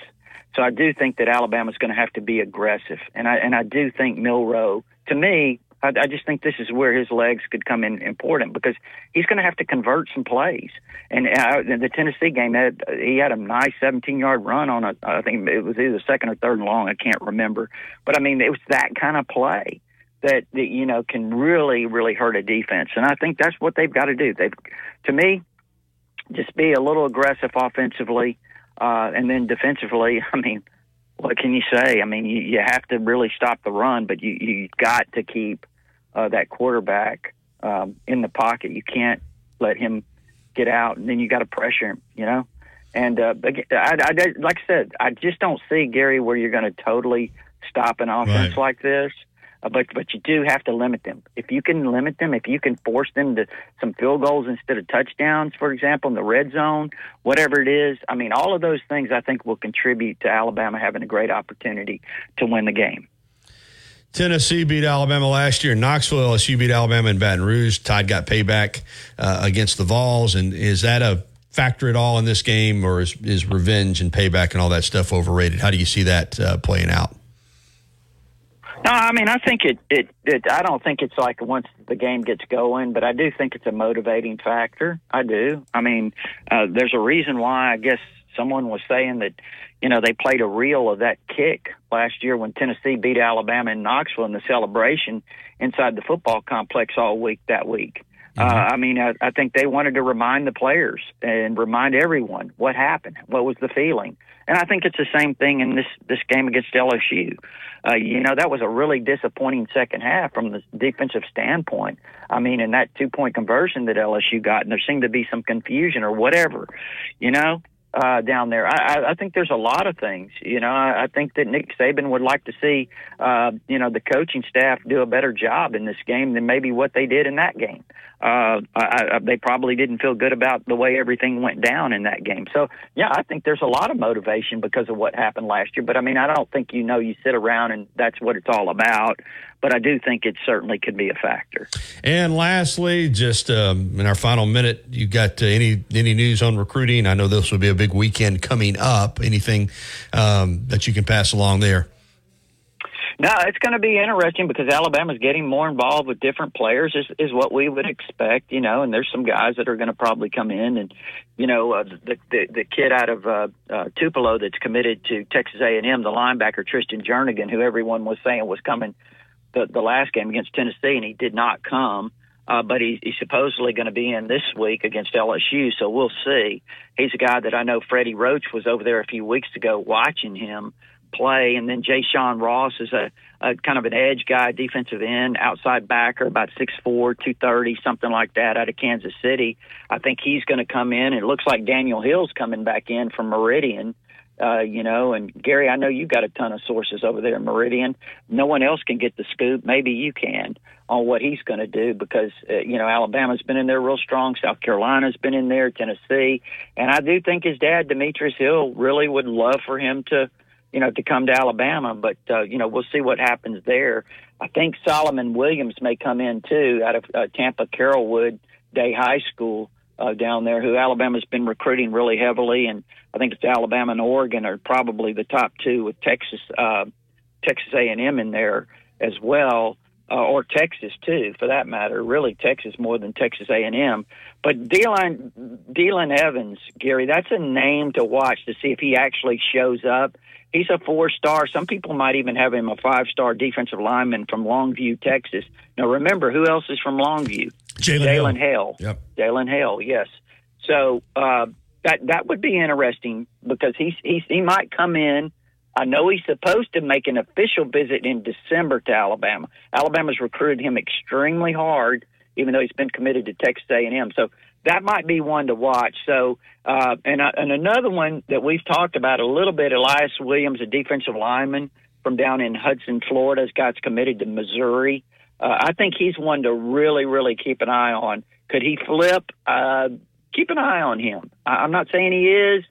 So I do think that Alabama's going to have to be aggressive, and I and I do think Milroe. To me, I, I just think this is where his legs could come in important because he's going to have to convert some plays. And uh, the Tennessee game, had, he had a nice 17 yard run on a. I think it was either second or third and long. I can't remember, but I mean it was that kind of play that, that you know can really really hurt a defense. And I think that's what they've got to do. They, to me, just be a little aggressive offensively, uh, and then defensively. I mean, what can you say? I mean, you, you have to really stop the run, but you you got to keep uh, that quarterback um, in the pocket. You can't let him get out, and then you got to pressure him. You know. And uh, I, I, like I said, I just don't see Gary where you're going to totally stop an offense Right. like this. Uh, but but you do have to limit them. If you can limit them, if you can force them to some field goals instead of touchdowns, for example, in the red zone, whatever it is, I mean, all of those things I think will contribute to Alabama having a great opportunity to win the game. Tennessee beat Alabama last year. Knoxville, LSU beat Alabama in Baton Rouge. Tide got payback uh, against the Vols. And is that a factor at all in this game, or is, is revenge and payback and all that stuff overrated? How do you see that uh, playing out? No, I mean, I think it, it, it, I don't think it's like once the game gets going, but I do think it's a motivating factor. I do. I mean, uh, there's a reason why I guess someone was saying that, you know, they played a reel of that kick last year when Tennessee beat Alabama in Knoxville in the celebration inside the football complex all week that week. Uh, I mean, I, I think they wanted to remind the players and remind everyone what happened, what was the feeling, and I think it's the same thing in this this game against LSU. Uh, you know, that was a really disappointing second half from the defensive standpoint. I mean, in that two point conversion that LSU got, and there seemed to be some confusion or whatever, you know, uh, down there. I, I- think there's a lot of things. You know, I, I think that Nick Saban would like to see, uh, you know, the coaching staff do a better job in this game than maybe what they did in that game. Uh, I, I, they probably didn't feel good about the way everything went down in that game. So, yeah, I think there's a lot of motivation because of what happened last year. But I mean, I don't think you know you sit around and that's what it's all about. But I do think it certainly could be a factor. And lastly, just um, in our final minute, you got uh, any any news on recruiting? I know this will be a big weekend coming up. Anything um, that you can pass along there? No, it's going to be interesting because Alabama's getting more involved with different players, is, is what we would expect, you know. And there's some guys that are going to probably come in, and you know, uh, the, the the kid out of uh, uh, Tupelo that's committed to Texas A&M, the linebacker Tristan Jernigan, who everyone was saying was coming the the last game against Tennessee, and he did not come. Uh, but he, he's supposedly going to be in this week against LSU, so we'll see. He's a guy that I know Freddie Roach was over there a few weeks ago watching him play. And then Jay Sean Ross is a, a kind of an edge guy, defensive end, outside backer, about 6'4, 230, something like that, out of Kansas City. I think he's going to come in. It looks like Daniel Hill's coming back in from Meridian. Uh, you know, and Gary, I know you got a ton of sources over there in Meridian. No one else can get the scoop. Maybe you can on what he's going to do because, uh, you know, Alabama's been in there real strong. South Carolina's been in there, Tennessee. And I do think his dad, Demetrius Hill, really would love for him to, you know, to come to Alabama. But, uh, you know, we'll see what happens there. I think Solomon Williams may come in too out of uh, Tampa Carrollwood Day High School uh, down there, who Alabama's been recruiting really heavily, and I think it's Alabama and Oregon are probably the top two with Texas, uh, Texas A&M in there as well, uh, or Texas too, for that matter. Really, Texas more than Texas A&M. But Dylan Dylan Evans, Gary, that's a name to watch to see if he actually shows up. He's a four star. Some people might even have him a five star defensive lineman from Longview, Texas. Now, remember, who else is from Longview? Jalen Hale. Yep. Jalen Hale, yes. So uh, that that would be interesting because he's, he's he might come in. I know he's supposed to make an official visit in December to Alabama. Alabama's recruited him extremely hard, even though he's been committed to Texas A&M. So that might be one to watch. So, uh, and uh, and another one that we've talked about a little bit, Elias Williams, a defensive lineman from down in Hudson, Florida, has got committed to Missouri. Uh, I think he's one to really, really keep an eye on. Could he flip? Uh, keep an eye on him. I, I'm not saying he is,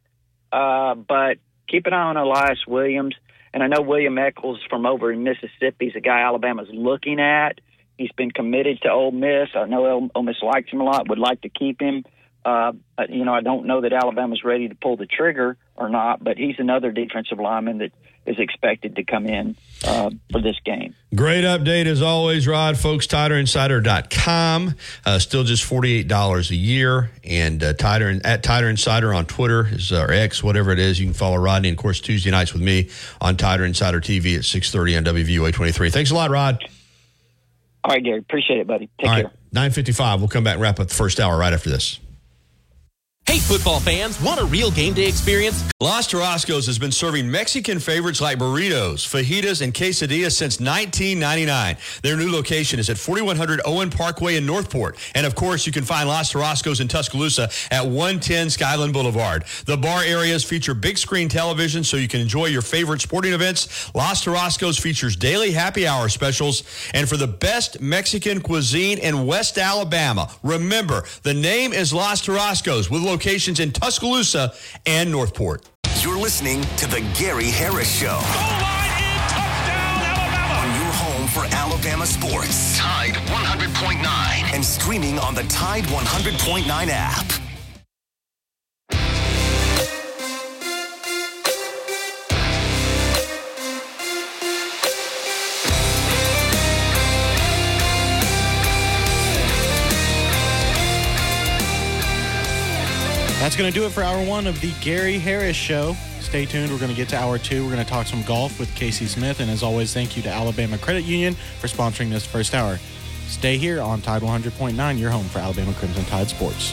uh, but keep an eye on Elias Williams. And I know William Echoles from over in Mississippi is a guy Alabama's looking at. He's been committed to Ole Miss. I know Ole Miss likes him a lot, would like to keep him. Uh, you know, I don't know that Alabama's ready to pull the trigger or not, but he's another defensive lineman that is expected to come in uh, for this game. Great update as always, Rod. Folks, TiderInsider.com. Uh, still just $48 a year. And uh, Tider, at Tider Insider on Twitter is or X, whatever it is. You can follow Rodney. And of course, Tuesday nights with me on Tider Insider TV at 630 on WVUA 23. Thanks a lot, Rod. All right, Gary. Appreciate it, buddy. Take All care. right, 955. We'll come back and wrap up the first hour right after this. Hey, football fans, want a real game day experience? Los Tarascos has been serving Mexican favorites like burritos, fajitas, and quesadillas since 1999. Their new location is at 4100 Owen Parkway in Northport. And of course, you can find Los Tarascos in Tuscaloosa at 110 Skyland Boulevard. The bar areas feature big screen television so you can enjoy your favorite sporting events. Los Tarascos features daily happy hour specials. And for the best Mexican cuisine in West Alabama, remember, the name is Los Tarascos with locations in Tuscaloosa and Northport. You're listening to The Gary Harris Show. On your home for Alabama sports. Tide 100.9. And streaming on the Tide 100.9 app. That's going to do it for hour one of the Gary Harris Show. Stay tuned. We're going to get to hour two. We're going to talk some golf with Casey Smith. And as always, thank you to Alabama Credit Union for sponsoring this first hour. Stay here on Tide 100.9, your home for Alabama Crimson Tide Sports.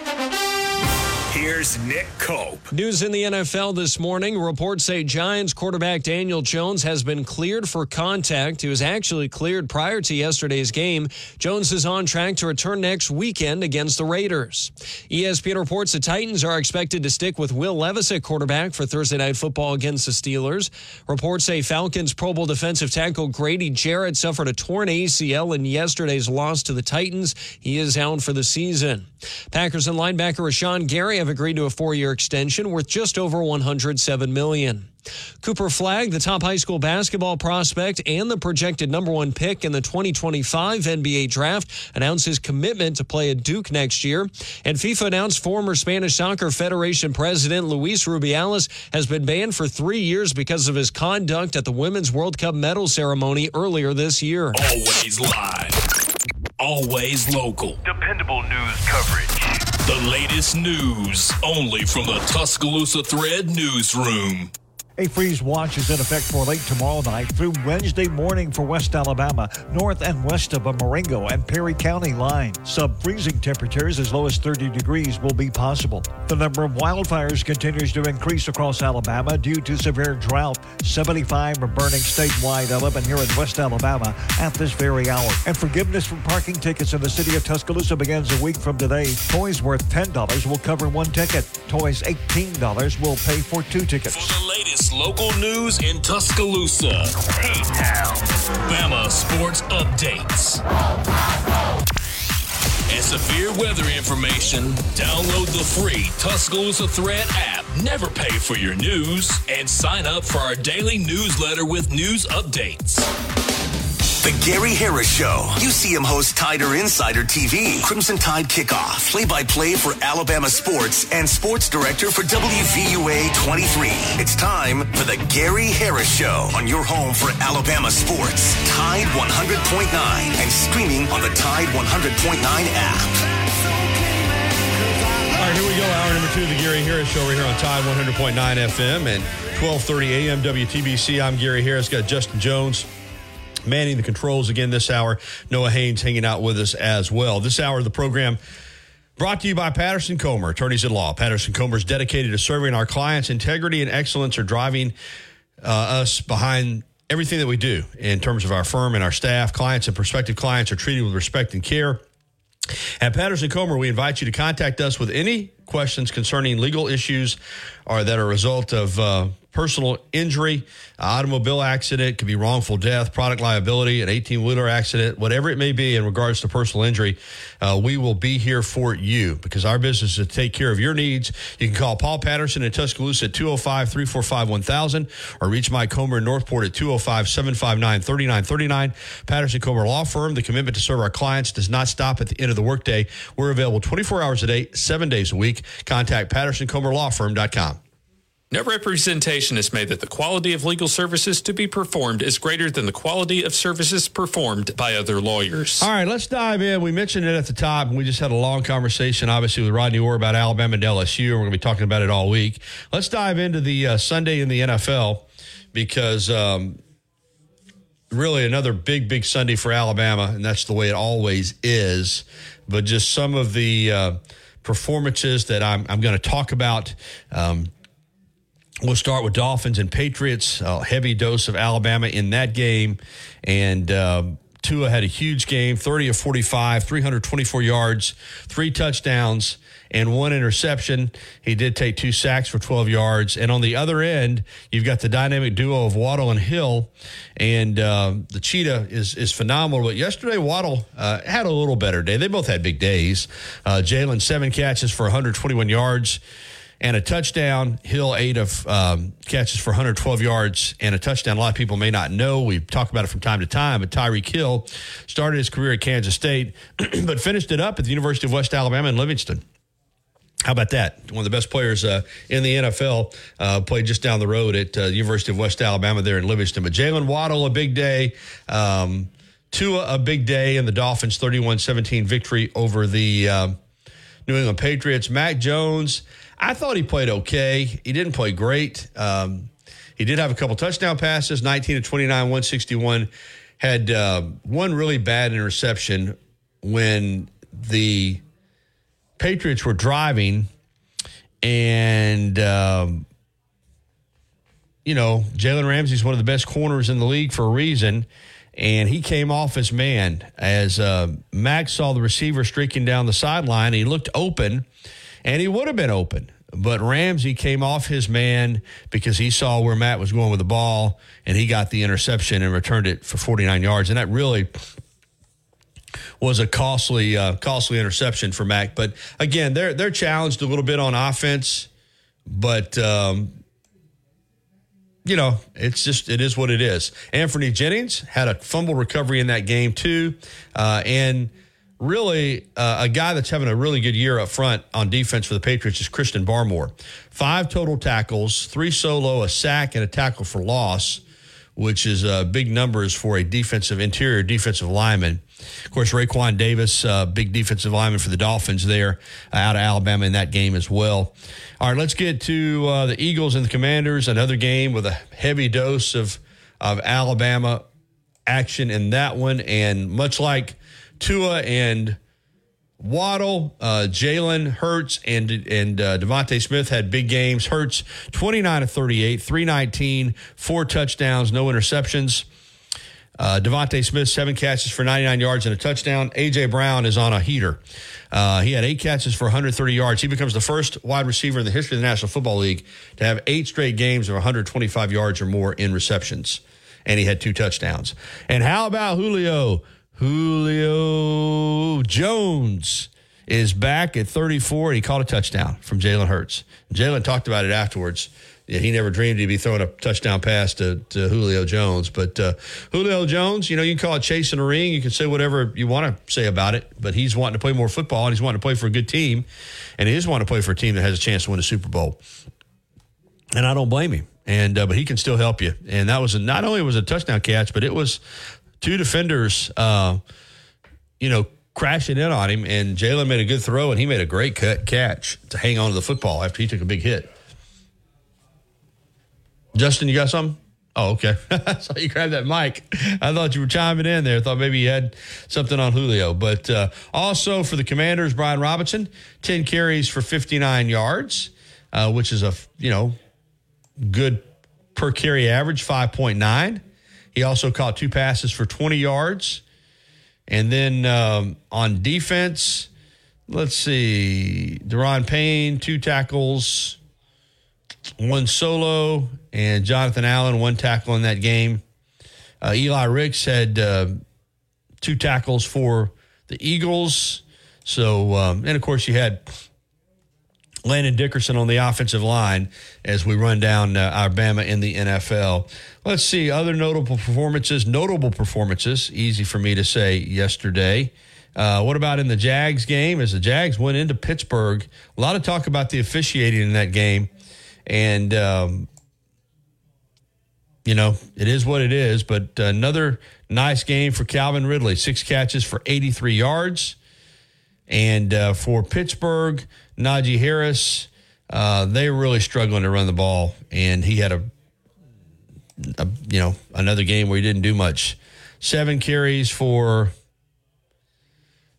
Here's Nick Cope. News in the NFL this morning. Reports say Giants quarterback Daniel Jones has been cleared for contact. He was actually cleared prior to yesterday's game. Jones is on track to return next weekend against the Raiders. ESPN reports the Titans are expected to stick with Will Levis at quarterback for Thursday night football against the Steelers. Reports say Falcons Pro Bowl defensive tackle Grady Jarrett suffered a torn ACL in yesterday's loss to the Titans. He is out for the season. Packers and linebacker Rashan Gary have agreed to a four-year extension worth just over 107 million. Cooper Flagg, the top high school basketball prospect and the projected number one pick in the 2025 NBA draft, announced his commitment to play at Duke next year. And FIFA announced former Spanish Soccer Federation president Luis Rubiales has been banned for three years because of his conduct at the Women's World Cup medal ceremony earlier this year. Always live. Always local. Dependable news coverage. The latest news only from the Tuscaloosa Thread Newsroom. A freeze watch is in effect for late tomorrow night through Wednesday morning for West Alabama, north and west of the Marengo and Perry County line. Sub-freezing temperatures as low as 30 degrees will be possible. The number of wildfires continues to increase across Alabama due to severe drought. 75 are burning statewide 11 here in West Alabama at this very hour. And forgiveness for parking tickets in the city of Tuscaloosa begins a week from today. Toys worth $10 will cover one ticket. Toys $18 will pay for two tickets. For the latest local news in Tuscaloosa. T-Town. Bama Sports Updates. And severe weather information. Download the free Tuscaloosa Thread app. Never pay for your news. And sign up for our daily newsletter with news updates. The Gary Harris Show. UCM host Tider Insider TV, Crimson Tide Kickoff, play-by-play for Alabama sports, and sports director for WVUA 23. It's time for the Gary Harris Show on your home for Alabama sports. Tide 100.9 and streaming on the Tide 100.9 app. All to the Gary Harris Show We're here on Tide 100.9 FM and 1230 AM WTBC. I'm Gary Harris. Got Justin Jones manning the controls again this hour. Noah Haynes hanging out with us as well. This hour of the program brought to you by Patterson Comer, attorneys at law. Patterson Comer is dedicated to serving our clients. Integrity and excellence are driving uh, us behind everything that we do in terms of our firm and our staff. Clients and prospective clients are treated with respect and care. At Patterson Comer, we invite you to contact us with any questions concerning legal issues or that are a result of uh, personal injury, automobile accident, could be wrongful death, product liability, an 18 wheeler accident, whatever it may be in regards to personal injury, uh, we will be here for you because our business is to take care of your needs. You can call Paul Patterson in Tuscaloosa at 205 345 1000 or reach Mike Comer in Northport at 205 759 3939. Patterson Comer Law Firm, the commitment to serve our clients does not stop at the end of the workday. We're available 24 hours a day, seven days a week. Contact PattersonComerLawFirm.com. No representation is made that the quality of legal services to be performed is greater than the quality of services performed by other lawyers. All right, let's dive in. We mentioned it at the top, and we just had a long conversation, obviously, with Rodney Orr about Alabama and LSU. We're going to be talking about it all week. Let's dive into the uh, Sunday in the NFL because um, really another big, big Sunday for Alabama, and that's the way it always is. But just some of the uh, performances that I'm, I'm going to talk about. Um, We'll start with Dolphins and Patriots. A heavy dose of Alabama in that game. And um, Tua had a huge game 30 of 45, 324 yards, three touchdowns, and one interception. He did take two sacks for 12 yards. And on the other end, you've got the dynamic duo of Waddle and Hill. And uh, the Cheetah is, is phenomenal. But yesterday, Waddle uh, had a little better day. They both had big days. Uh, Jalen, seven catches for 121 yards and a touchdown. Hill eight of um, catches for 112 yards and a touchdown. A lot of people may not know. We talk about it from time to time. But Tyreek Hill started his career at Kansas State, but finished it up at the University of West Alabama in Livingston. How about that? One of the best players uh, in the NFL uh, played just down the road at uh, University of West Alabama there in Livingston. But Jalen Waddle, a big day. Um, Tua, a big day, in the Dolphins' 31 17 victory over the um, New England Patriots. Mac Jones, I thought he played okay. He didn't play great. Um, he did have a couple touchdown passes, 19 to 29, 161. Had uh, one really bad interception when the Patriots were driving, and um, you know Jalen Ramsey's one of the best corners in the league for a reason, and he came off as man as uh, Mac saw the receiver streaking down the sideline. He looked open, and he would have been open. But Ramsey came off his man because he saw where Mac was going with the ball, and he got the interception and returned it for 49 yards. And that really was a costly, uh, costly interception for Mac. But again, they're they're challenged a little bit on offense, but um, you know, it's just it is what it is. Anfernee Jennings had a fumble recovery in that game too, uh, and really uh, a guy that's having a really good year up front on defense for the Patriots is Christian Barmore. Five total tackles, three solo, a sack, and a tackle for loss, which is uh, big numbers for a defensive interior defensive lineman. Of course, Raekwon Davis, uh, big defensive lineman for the Dolphins there uh, out of Alabama in that game as well. All right, let's get to uh, the Eagles and the Commanders. Another game with a heavy dose of of Alabama action in that one, and much like Tua and Waddle, uh, Jalen Hurts, and and uh, DeVonta Smith had big games. Hurts twenty nine of thirty eight, three nineteen, four touchdowns, no interceptions. Uh, DeVonta Smith seven catches for ninety nine yards and a touchdown. AJ Brown is on a heater. Uh, he had eight catches for 130 yards. He becomes the first wide receiver in the history of the National Football League to have eight straight games of 125 yards or more in receptions, and he had two touchdowns. And how about Julio? Julio Jones is back at 34. and He caught a touchdown from Jalen Hurts. Jalen talked about it afterwards. Yeah, he never dreamed he'd be throwing a touchdown pass to, to Julio Jones. But uh, Julio Jones, you know, you can call it chasing a ring. You can say whatever you want to say about it, but he's wanting to play more football and he's wanting to play for a good team. And he is wanting to play for a team that has a chance to win a Super Bowl. And I don't blame him. And uh, but he can still help you. And that was a, not only was a touchdown catch, but it was two defenders, uh, you know, crashing in on him, and Jalen made a good throw, and he made a great cut catch to hang on to the football after he took a big hit. Justin, you got something? Oh, okay. I saw you grab that mic. I thought you were chiming in there. I thought maybe you had something on Julio. But uh, also for the Commanders, Brian Robinson, 10 carries for 59 yards, uh, which is a, you know, good per carry average, 5.9. He also caught two passes for 20 yards. And then um, on defense, let's see, Daron Payne, two tackles, one solo, and Jonathan Allen, one tackle in that game. Uh, Eli Ricks had uh, two tackles for the Eagles. So, um, and of course, you had Landon Dickerson on the offensive line as we run down uh, Alabama in the NFL. Let's see other notable performances. Notable performances, easy for me to say yesterday. Uh, what about in the Jags game? As the Jags went into Pittsburgh, a lot of talk about the officiating in that game. And, um, you know, it is what it is. But another nice game for Calvin Ridley six catches for 83 yards. And uh, for Pittsburgh, Najee Harris, uh, they were really struggling to run the ball. And he had a, a, you know, another game where he didn't do much. Seven carries for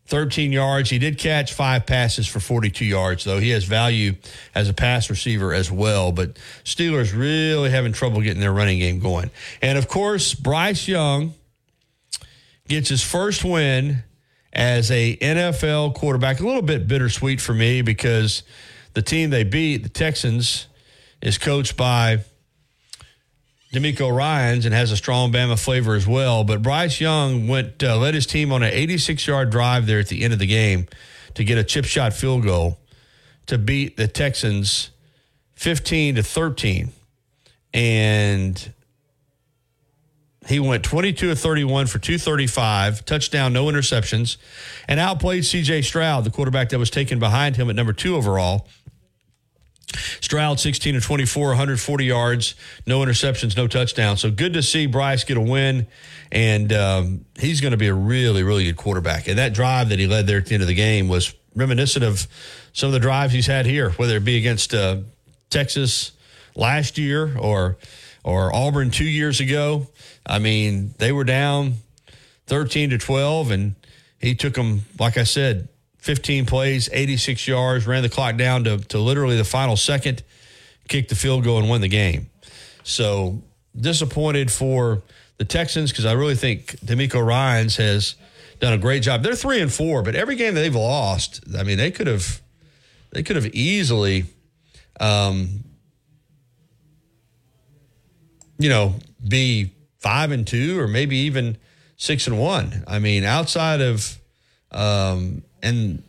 13 yards. He did catch five passes for 42 yards, though. He has value as a pass receiver as well. But Steelers really having trouble getting their running game going. And of course, Bryce Young gets his first win as a NFL quarterback. A little bit bittersweet for me because the team they beat, the Texans, is coached by DeMeco Ryans and has a strong Bama flavor as well. But Bryce Young went uh, led his team on an 86 yard drive there at the end of the game to get a chip shot field goal to beat the Texans 15 to 13. And he went 22 of 31 for 235, touchdown, no interceptions, and outplayed CJ Stroud, the quarterback that was taken behind him at number two overall. Stroud 16 to 24, 140 yards, no interceptions, no touchdowns. So good to see Bryce get a win, and um, he's going to be a really, really good quarterback. And that drive that he led there at the end of the game was reminiscent of some of the drives he's had here, whether it be against uh, Texas last year or or Auburn two years ago. I mean, they were down 13 to 12, and he took them, like I said, 15 plays, 86 yards, ran the clock down to, to literally the final second, kicked the field goal, and won the game. So disappointed for the Texans because I really think DeMeco Ryans has done a great job. They're three and four, but every game that they've lost, I mean, they could have they could have easily, um, you know, be five and two or maybe even six and one. I mean, outside of um, and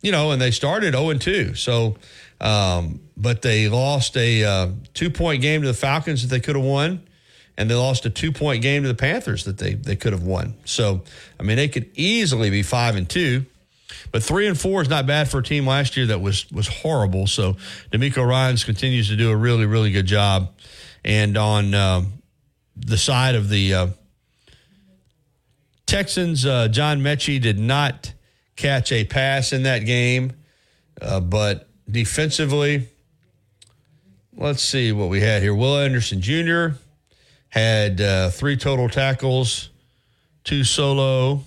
you know, and they started zero and two. So, um, but they lost a uh, two point game to the Falcons that they could have won, and they lost a two point game to the Panthers that they they could have won. So, I mean, they could easily be five and two. But three and four is not bad for a team last year that was was horrible. So DeMeco Ryans continues to do a really really good job. And on um, the side of the uh, Texans, uh, John Metchie did not catch a pass in that game, uh, but defensively, let's see what we had here. Will Anderson Jr. had uh, three total tackles, two solo,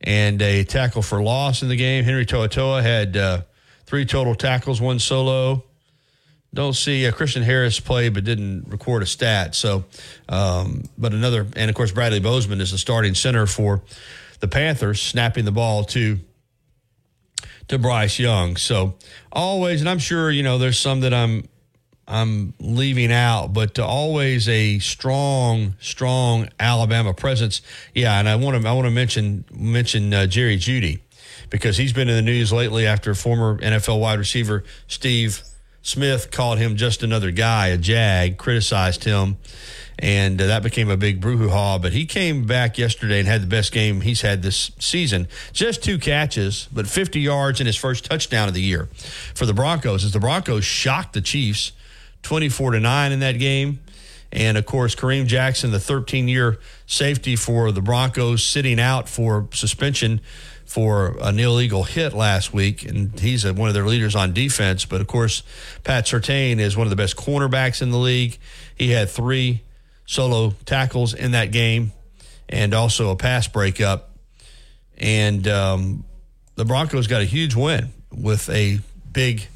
and a tackle for loss in the game. Henry To'oTo'o had uh, three total tackles, one solo. Don't see uh, Christian Harris play, but didn't record a stat. So, um, but another, and of course, Bradley Bozeman is the starting center for the Panthers, snapping the ball to to Bryce Young. So always, and I'm sure you know there's some that I'm I'm leaving out, but always a strong, strong Alabama presence. Yeah, and I want to I want to mention mention uh, Jerry Jeudy because he's been in the news lately after former NFL wide receiver Steve Smith called him just another guy, a jag, criticized him, and uh, that became a big brouhaha. But he came back yesterday and had the best game he's had this season. Just two catches, but 50 yards in his first touchdown of the year for the Broncos. As the Broncos shocked the Chiefs, 24 to nine in that game. And of course, Kareem Jackson, the 13 year safety for the Broncos, sitting out for suspension for an illegal hit last week, and he's one of their leaders on defense. But of course, Pat Surtain is one of the best cornerbacks in the league. He had three solo tackles in that game, and also a pass breakup. And um, the Broncos got a huge win with a big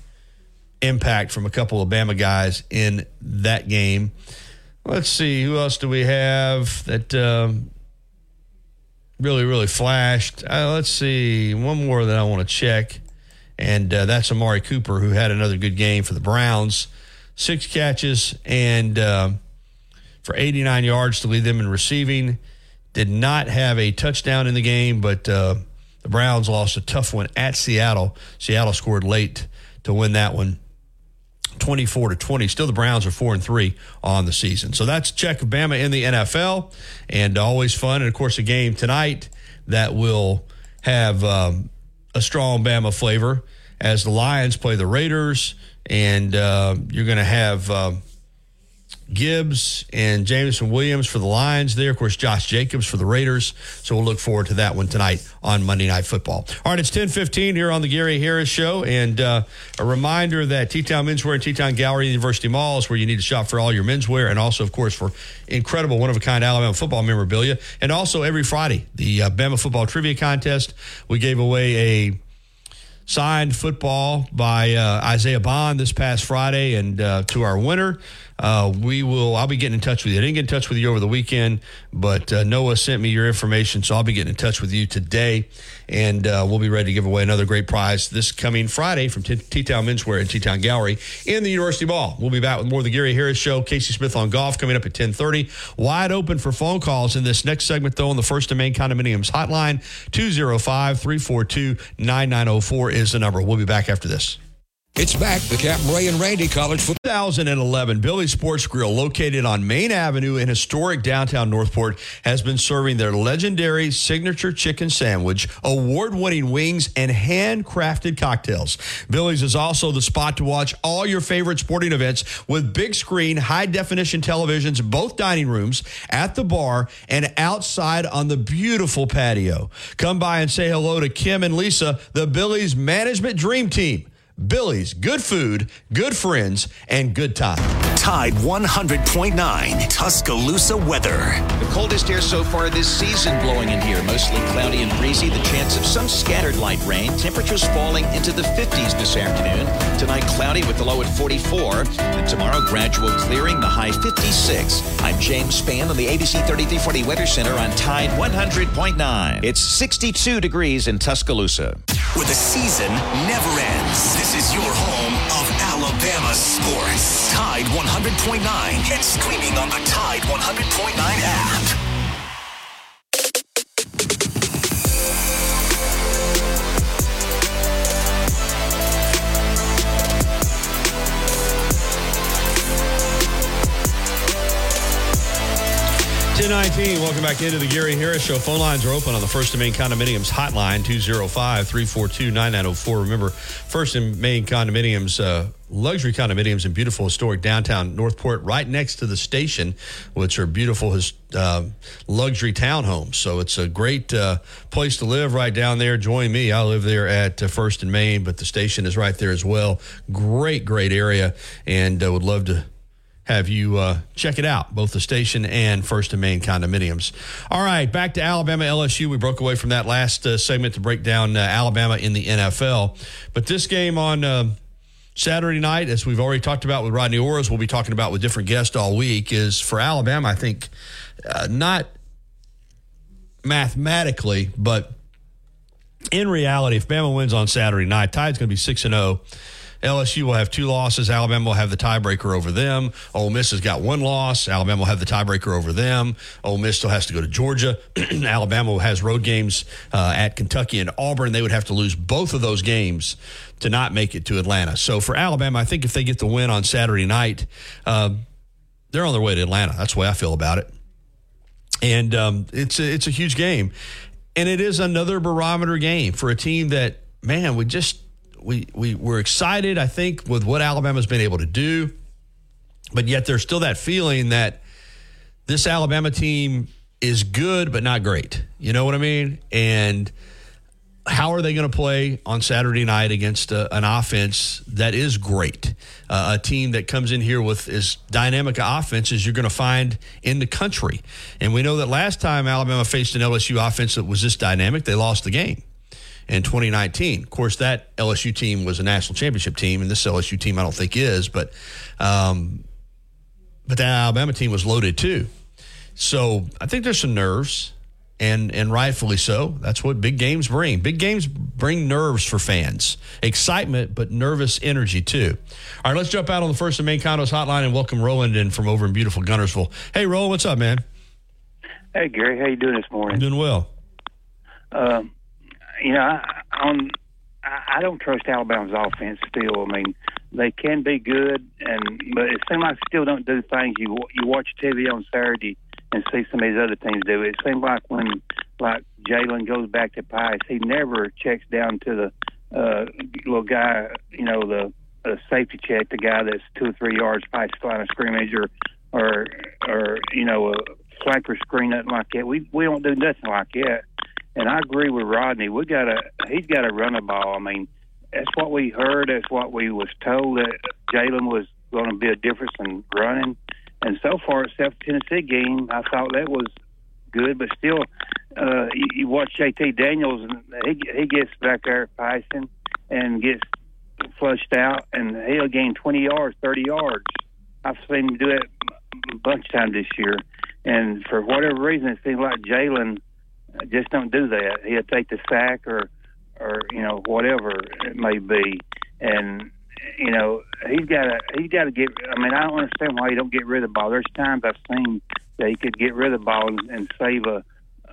impact from a couple of Bama guys in that game. Let's see, who else do we have that um, really, really flashed? Uh, let's see, one more that I want to check, and uh, that's Amari Cooper, who had another good game for the Browns. Six catches and uh, for 89 yards to lead them in receiving. Did not have a touchdown in the game, but uh, the Browns lost a tough one at Seattle. Seattle scored late to win that one. 24 to 20. Still, the Browns are 4 and 3 on the season. So that's check Bama in the NFL and always fun. And of course, a game tonight that will have um, a strong Bama flavor as the Lions play the Raiders. And uh, you're going to have. Um, Gibbs and Jameson Williams for the Lions there. Of course, Josh Jacobs for the Raiders. So we'll look forward to that one tonight on Monday Night Football. All right, it's 1015 here on the Gary Harris Show. And uh, a reminder that T-Town Menswear and T-Town Gallery University Mall is where you need to shop for all your menswear and also, of course, for incredible one-of-a-kind Alabama football memorabilia. And also every Friday, the uh, Bama Football Trivia Contest. We gave away a signed football by uh, Isaiah Bond this past Friday, and uh, to our winner, uh, we will. I'll be getting in touch with you. I didn't get in touch with you over the weekend, but uh, Noah sent me your information, so I'll be getting in touch with you today, and uh, we'll be ready to give away another great prize this coming Friday from T Town Menswear and T Town Gallery in the University Mall. We'll be back with more of the Gary Harris Show. Casey Smith on golf coming up at ten thirty. Wide open for phone calls in this next segment, though, on the First and Main Condominiums hotline 205-342-9904 is the number. We'll be back after this. It's back, the Captain Ray and Randy College Football. 2011, Billy's Sports Grill, located on Main Avenue in historic downtown Northport, has been serving their legendary signature chicken sandwich, award winning wings, and handcrafted cocktails. Billy's is also the spot to watch all your favorite sporting events with big screen, high definition televisions, both dining rooms, at the bar, and outside on the beautiful patio. Come by and say hello to Kim and Lisa, the Billy's management dream team. Billy's, good food, good friends, and good time. Tide 100.9 Tuscaloosa weather. The coldest air so far this season blowing in here. Mostly cloudy and breezy. The chance of some scattered light rain. Temperatures falling into the 50s this afternoon. Tonight, cloudy with the low at 44. And tomorrow, gradual clearing, the high 56. I'm James Spann on the ABC 3340 Weather Center on Tide 100.9. It's 62 degrees in Tuscaloosa. Where the season never ends. This is your home of Alabama sports. Tide 100.9 and streaming on the Tide 100.9 app. Ten nineteen. Welcome back into the Gary Harris Show. Phone lines are open on the First and Main Condominiums hotline 205-342-9904. Remember, First and Main Condominiums, uh, luxury condominiums in beautiful historic downtown Northport, right next to the station, which are beautiful his, uh, luxury townhomes. So it's a great uh, place to live right down there. Join me. I live there at uh, First and Main, but the station is right there as well. Great, great area, and uh, would love to have you uh, check it out, both the station and First and Main condominiums. All right, back to Alabama LSU. We broke away from that last uh, segment to break down uh, Alabama in the NFL. But this game on uh, Saturday night, as we've already talked about with Rodney Orris, we'll be talking about with different guests all week, is for Alabama, I think, uh, not mathematically, but in reality, if Bama wins on Saturday night, Tide's going to be 6 and 0. LSU will have two losses. Alabama will have the tiebreaker over them. Ole Miss has got one loss. Alabama will have the tiebreaker over them. Ole Miss still has to go to Georgia. Alabama has road games uh, at Kentucky and Auburn. They would have to lose both of those games to not make it to Atlanta. So for Alabama, I think if they get the win on Saturday night, uh, they're on their way to Atlanta. That's the way I feel about it. And um, it's a, it's a huge game, and it is another barometer game for a team that man we just we we we're excited. I think with what Alabama's been able to do, but yet there's still that feeling that this Alabama team is good but not great. You know what I mean? And how are they going to play on Saturday night against a, an offense that is great? Uh, a team that comes in here with as dynamic offense as you're going to find in the country. And we know that last time Alabama faced an LSU offense that was this dynamic, they lost the game in 2019. Of course, that LSU team was a national championship team, and this LSU team I don't think is, but um, but that Alabama team was loaded too. So I think there's some nerves and and rightfully so. That's what big games bring. Big games bring nerves for fans, excitement, but nervous energy too. All right, let's jump out on the first of main condos hotline and welcome Roland in from over in beautiful Guntersville. Hey, Roland, what's up, man? Hey, Gary, how you doing this morning? I'm doing well. Um, you know, on I, don't trust Alabama's offense still. I mean, they can be good, and but it seems like still don't do things. You you watch TV on Saturday and see some of these other teams do it. Seems like when like Jalen goes back to Pius, he never checks down to the uh, little guy, you know, the uh, safety check, the guy that's two or three yards past the line of scrimmage, or or or you know a flanker screen, nothing like that. We we don't do nothing like that. And I agree with Rodney. We got to he's got to run the ball. I mean, that's what we heard. That's what we was told that Jalen was going to be a difference in running. And so far, except Tennessee game, I thought that was good. But still, uh, you, you watch Jayden Daniels, and he he gets back there Python and gets flushed out, and he'll gain 20 yards, 30 yards. I've seen him do it a bunch of times this year. And for whatever reason, it seems like Jalen just don't do that. He'll take the sack or, or you know, whatever it may be. And you know, he's got to he's got to get. I mean, I don't understand why he don't get rid of the ball. There's times I've seen that he could get rid of the ball and, and save a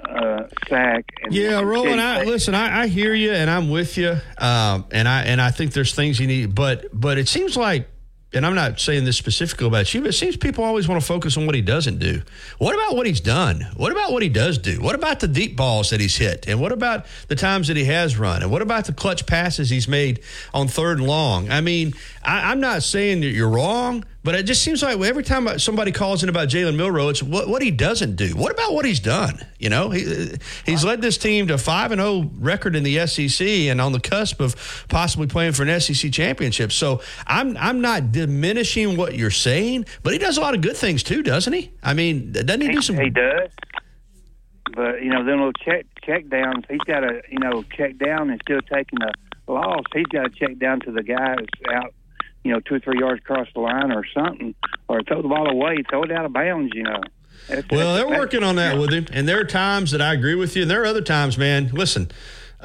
uh, sack. And, Yeah, and Roland. I, listen, I, I hear you, and I'm with you. Um, and I and I think there's things you need, but but it seems like, and I'm not saying this specifically about you, but it seems people always want to focus on what he doesn't do. What about what he's done? What about what he does do? What about the deep balls that he's hit? And what about the times that he has run? And what about the clutch passes he's made on third and long? I mean, I, I'm not saying that you're wrong. But it just seems like every time somebody calls in about Jalen Milrow, it's what, what he doesn't do. What about what he's done? You know, he, he's led this team to five and zero record in the SEC, and on the cusp of possibly playing for an SEC championship. So I'm I'm not diminishing what you're saying, but he does a lot of good things too, doesn't he? I mean, doesn't he do some? He does. But you know, them little check check downs, he's got to you know check down and still taking a loss. He's got to check down to the guy that's out, you know, two or three yards across the line or something, or throw the ball away, throw it out of bounds. You know. That's- Well, that's- they're working on that with him, and there are times that I agree with you, and there are other times, man. Listen,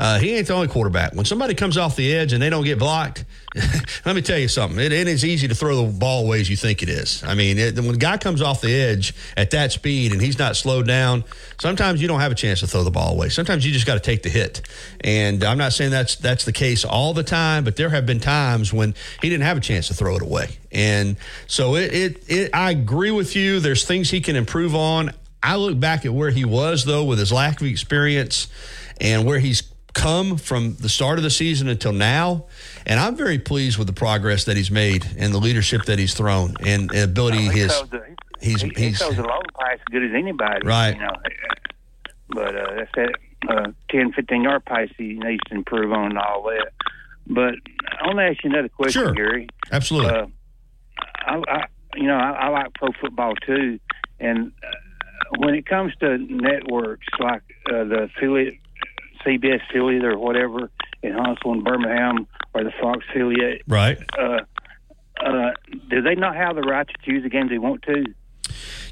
uh, he ain't the only quarterback. When somebody comes off the edge and they don't get blocked, let me tell you something. It ain't as easy to throw the ball away as you think it is. I mean, it, when a guy comes off the edge at that speed and he's not slowed down, sometimes you don't have a chance to throw the ball away. Sometimes you just got to take the hit. And I'm not saying that's that's the case all the time, but there have been times when he didn't have a chance to throw it away. And so it, it, it I agree with you. There's things he can improve on. I look back at where he was though with his lack of experience and where he's come from the start of the season until now. And I'm very pleased with the progress that he's made and the leadership that he's thrown and ability he his throws he's he, he he's throws a long pass as good as anybody. Right. You know. But uh, that's that uh, 10, 15 yard pass he needs to improve on and all that. But I want to ask you another question, Sure. Gary. absolutely. Uh, I, I, you know, I, I like pro football too, and uh, when it comes to networks like uh, the affiliate, CBS affiliate or whatever in Huntsville and Birmingham, or the Fox affiliate, right. uh, uh, do they not have the right to choose the games they want to?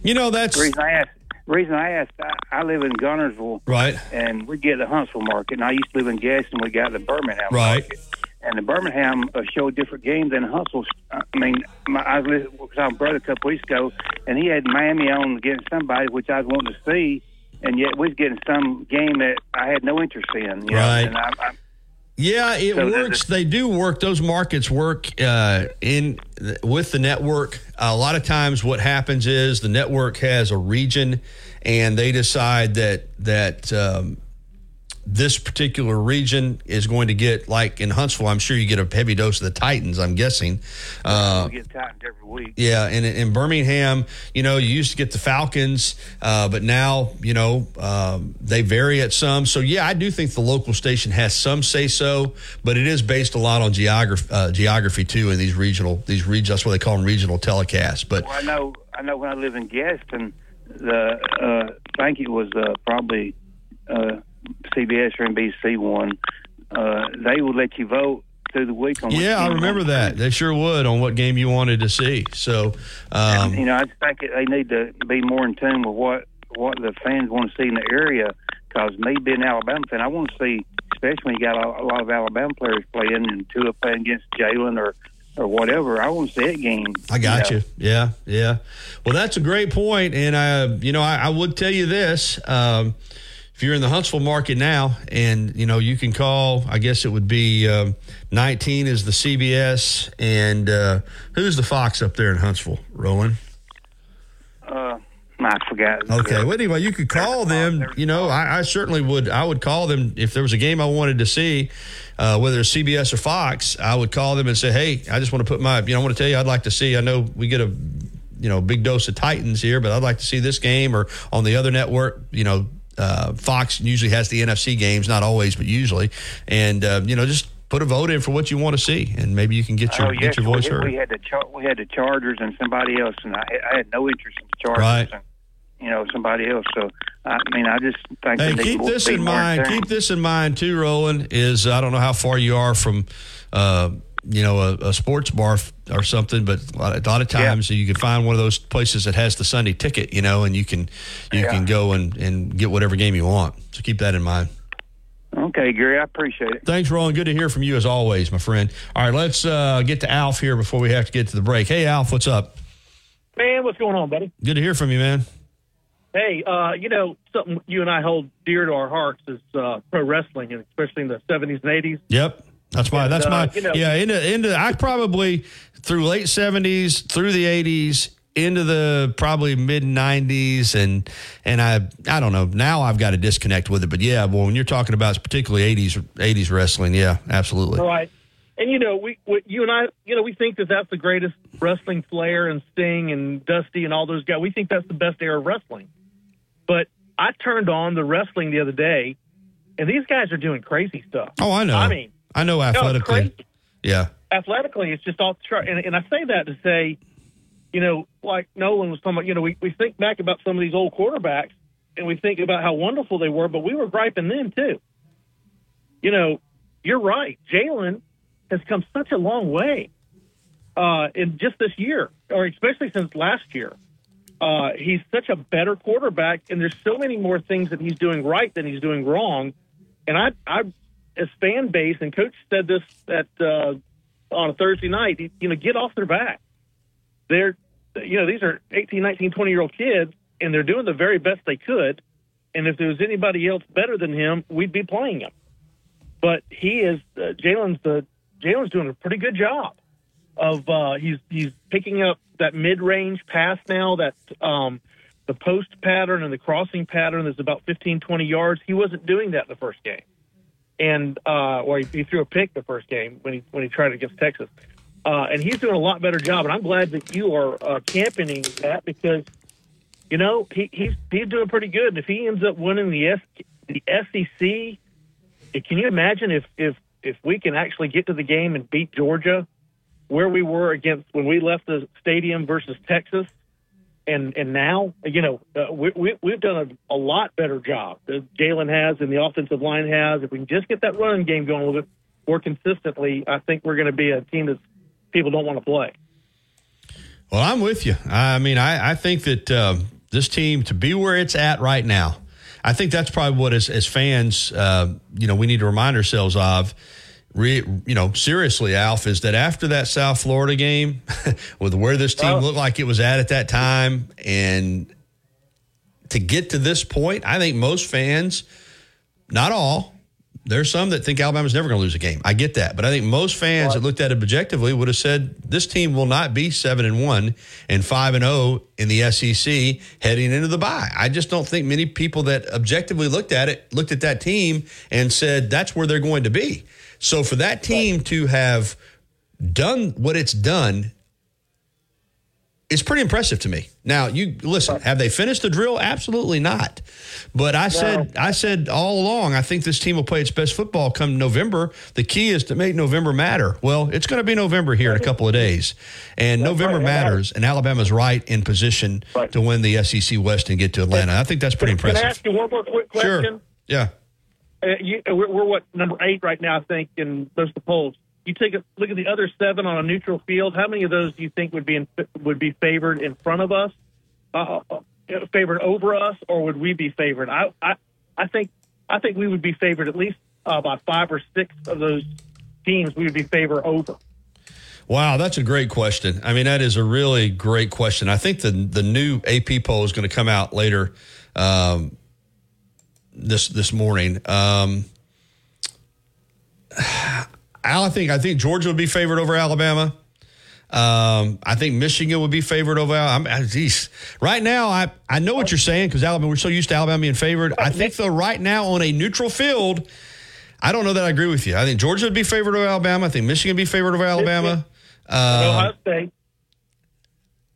You know, that's the reason I asked. Reason I asked, I, I live in Guntersville, Right. and we get the Huntsville market, and I used to live in Gadsden. We got the Birmingham Right. market, and the Birmingham uh, showed different games than Huntsville. I mean, my, I was listening with my brother a couple weeks ago, and he had Miami on against somebody which I was wanting to see, and yet we was getting some game that I had no interest in. You know? Right. And I, I, Yeah, it So works. they do work. Those markets work uh, in with the network. a lot of times, what happens is the network has a region, and they decide that that um, this particular region is going to get like in Huntsville. I'm sure you get a heavy dose of the Titans. I'm guessing. Uh, we get Titans every week. yeah, and in Birmingham, you know, you used to get the Falcons, uh, but now, you know, um, they vary at some. So, yeah, I do think the local station has some say so, but it is based a lot on geography, uh, geography too, in these regional, these regions. That's what they call them, regional telecasts. But Well, I know. I know when I live in Gadsden, the uh, I think it was uh, probably uh, CBS or NBC one. Uh, they would let you vote through the week on. yeah, I remember that. They sure would on what game you wanted to see. So, um, you know, I just think they need to be more in tune with what what the fans want to see in the area. Because me being an Alabama fan, I want to see, especially when you got a, a lot of Alabama players playing and Tua playing against Jalen or or whatever. I want to see that game. I got know. you. Yeah, yeah. Well, that's a great point, and I, you know, I, I would tell you this: um, if you're in the Huntsville market now, and you know, you can call. I guess it would be um, 19 is the CBS, and uh, who's the Fox up there in Huntsville? Rowan? Uh, I forgot. Okay. Well, anyway, you could call them. You know, I, I certainly would. I would call them if there was a game I wanted to see, uh, whether it's CBS or Fox. I would call them and say, "Hey, I just want to put my. You know, I want to tell you, I'd like to see. I know we get a, you know, big dose of Titans here, but I'd like to see this game or on the other network. You know, uh, Fox usually has the NFC games, not always, but usually, and uh, you know, just put a vote in for what you want to see, and maybe you can get your oh, get your voice we, heard. we had the char- we had the Chargers and somebody else, and I, I had no interest in the Chargers. Right. And, you know, somebody else. So, I mean, I just think Hey, keep this in mind. Keep this in mind too, Roland. Is I don't know how far you are from, uh, you know, a, a sports bar f- or something, but a lot, a lot of times you can find one of those places that has the Sunday ticket, you know, and you can you Yeah. can go and, and get whatever game you want. So keep that in mind. Okay, Gary, I appreciate it. Thanks, Roland. Good to hear from you as always, my friend. All right, let's uh, get to Alf here before we have to get to the break. Hey, Alf, what's up? Man, what's going on, buddy? Good to hear from you, man. Hey, uh, you know, something you and I hold dear to our hearts is uh, pro wrestling, and especially in the 70s and 80s. Yep. That's my. And, That's uh, my. you know- yeah. Into into. I probably through late seventies, through the eighties, into the probably mid nineties, and and I I don't know. Now I've got to disconnect with it. But yeah, well, when you're talking about particularly eighties eighties wrestling, yeah, absolutely. Right. And, you know, we, we, you and I, you know, we think that that's the greatest wrestling Flair and Sting and Dusty and all those guys. We think that's the best era of wrestling. But I turned on the wrestling the other day, and these guys are doing crazy stuff. Oh, I know. I mean, I know athletically. crazy. yeah. athletically, it's just off the chart. And, and I say that to say, you know, like Nolan was talking about, you know, we, we think back about some of these old quarterbacks and we think about how wonderful they were, but we were griping then too. You know, you're right. Jalen has come such a long way uh, in just this year, or especially since last year. Uh, he's such a better quarterback, and there's so many more things that he's doing right than he's doing wrong. And I, I, as fan base, and coach said this at uh, on a Thursday night, you know, get off their back. They're, you know, these are 18, 19, 20 year old kids, and they're doing the very best they could. And if there was anybody else better than him, we'd be playing him. But he is uh, Jalen's the Jalen's doing a pretty good job of uh, he's he's picking up that mid range pass now that um, the post pattern and the crossing pattern is about 15, 20 yards. He wasn't doing that in the first game, and uh, or he, he threw a pick the first game when he when he tried against Texas. Uh, and he's doing a lot better job, and I'm glad that you are uh, championing that because you know he, he's he's doing pretty good. And if he ends up winning the S, the SEC, can you imagine if if if we can actually get to the game and beat Georgia, where we were against when we left the stadium versus Texas, and and now you know uh, we, we we've done a, a lot better job. Jalen has and the offensive line has. If we can just get that running game going a little bit more consistently, I think we're going to be a team that people don't want to play. Well, I'm with you. I mean, I, I think that um, this team to be where it's at right now, I think that's probably what as, as fans, uh, you know, we need to remind ourselves of. Re, you know, seriously, Alf, is that after that South Florida game, with where this team oh. looked like it was at at that time, and to get to this point, I think most fans, not all, There's some that think Alabama's never going to lose a game. I get that, but I think most fans that looked at it objectively would have said this team will not be seven and one and five and zero in the SEC heading into the bye. I just don't think many people that objectively looked at it looked at that team and said that's where they're going to be. So for that team to have done what it's done is pretty impressive to me. Now, you listen, have they finished the drill? Absolutely not. But I said I said all along, I think this team will play its best football come November. The key is to make November matter. Well, it's going to be November here in a couple of days. And November matters, and Alabama's right in position to win the SEC West and get to Atlanta. I think that's pretty impressive. Can I ask you one more quick question? Sure. Yeah. Uh, you, we're, we're what number eight right now, I think, in of the polls. You take a look at the other seven on a neutral field. How many of those do you think would be in, would be favored in front of us, uh, uh, favored over us, or would we be favored? I, I I think I think we would be favored at least uh, by five or six of those teams. We would be favored over. Wow, that's a great question. I mean, that is a really great question. I think the the new AP poll is going to come out later um, this this morning. Um, I think I think Georgia would be favored over Alabama. Um, I think Michigan would be favored over. I'm, geez. Right now, I, I know what you're saying because Alabama. We're so used to Alabama being favored. I think though, right now on a neutral field, I don't know that I agree with you. I think Georgia would be favored over Alabama. I think Michigan would be favored over Alabama. Uh, Ohio State.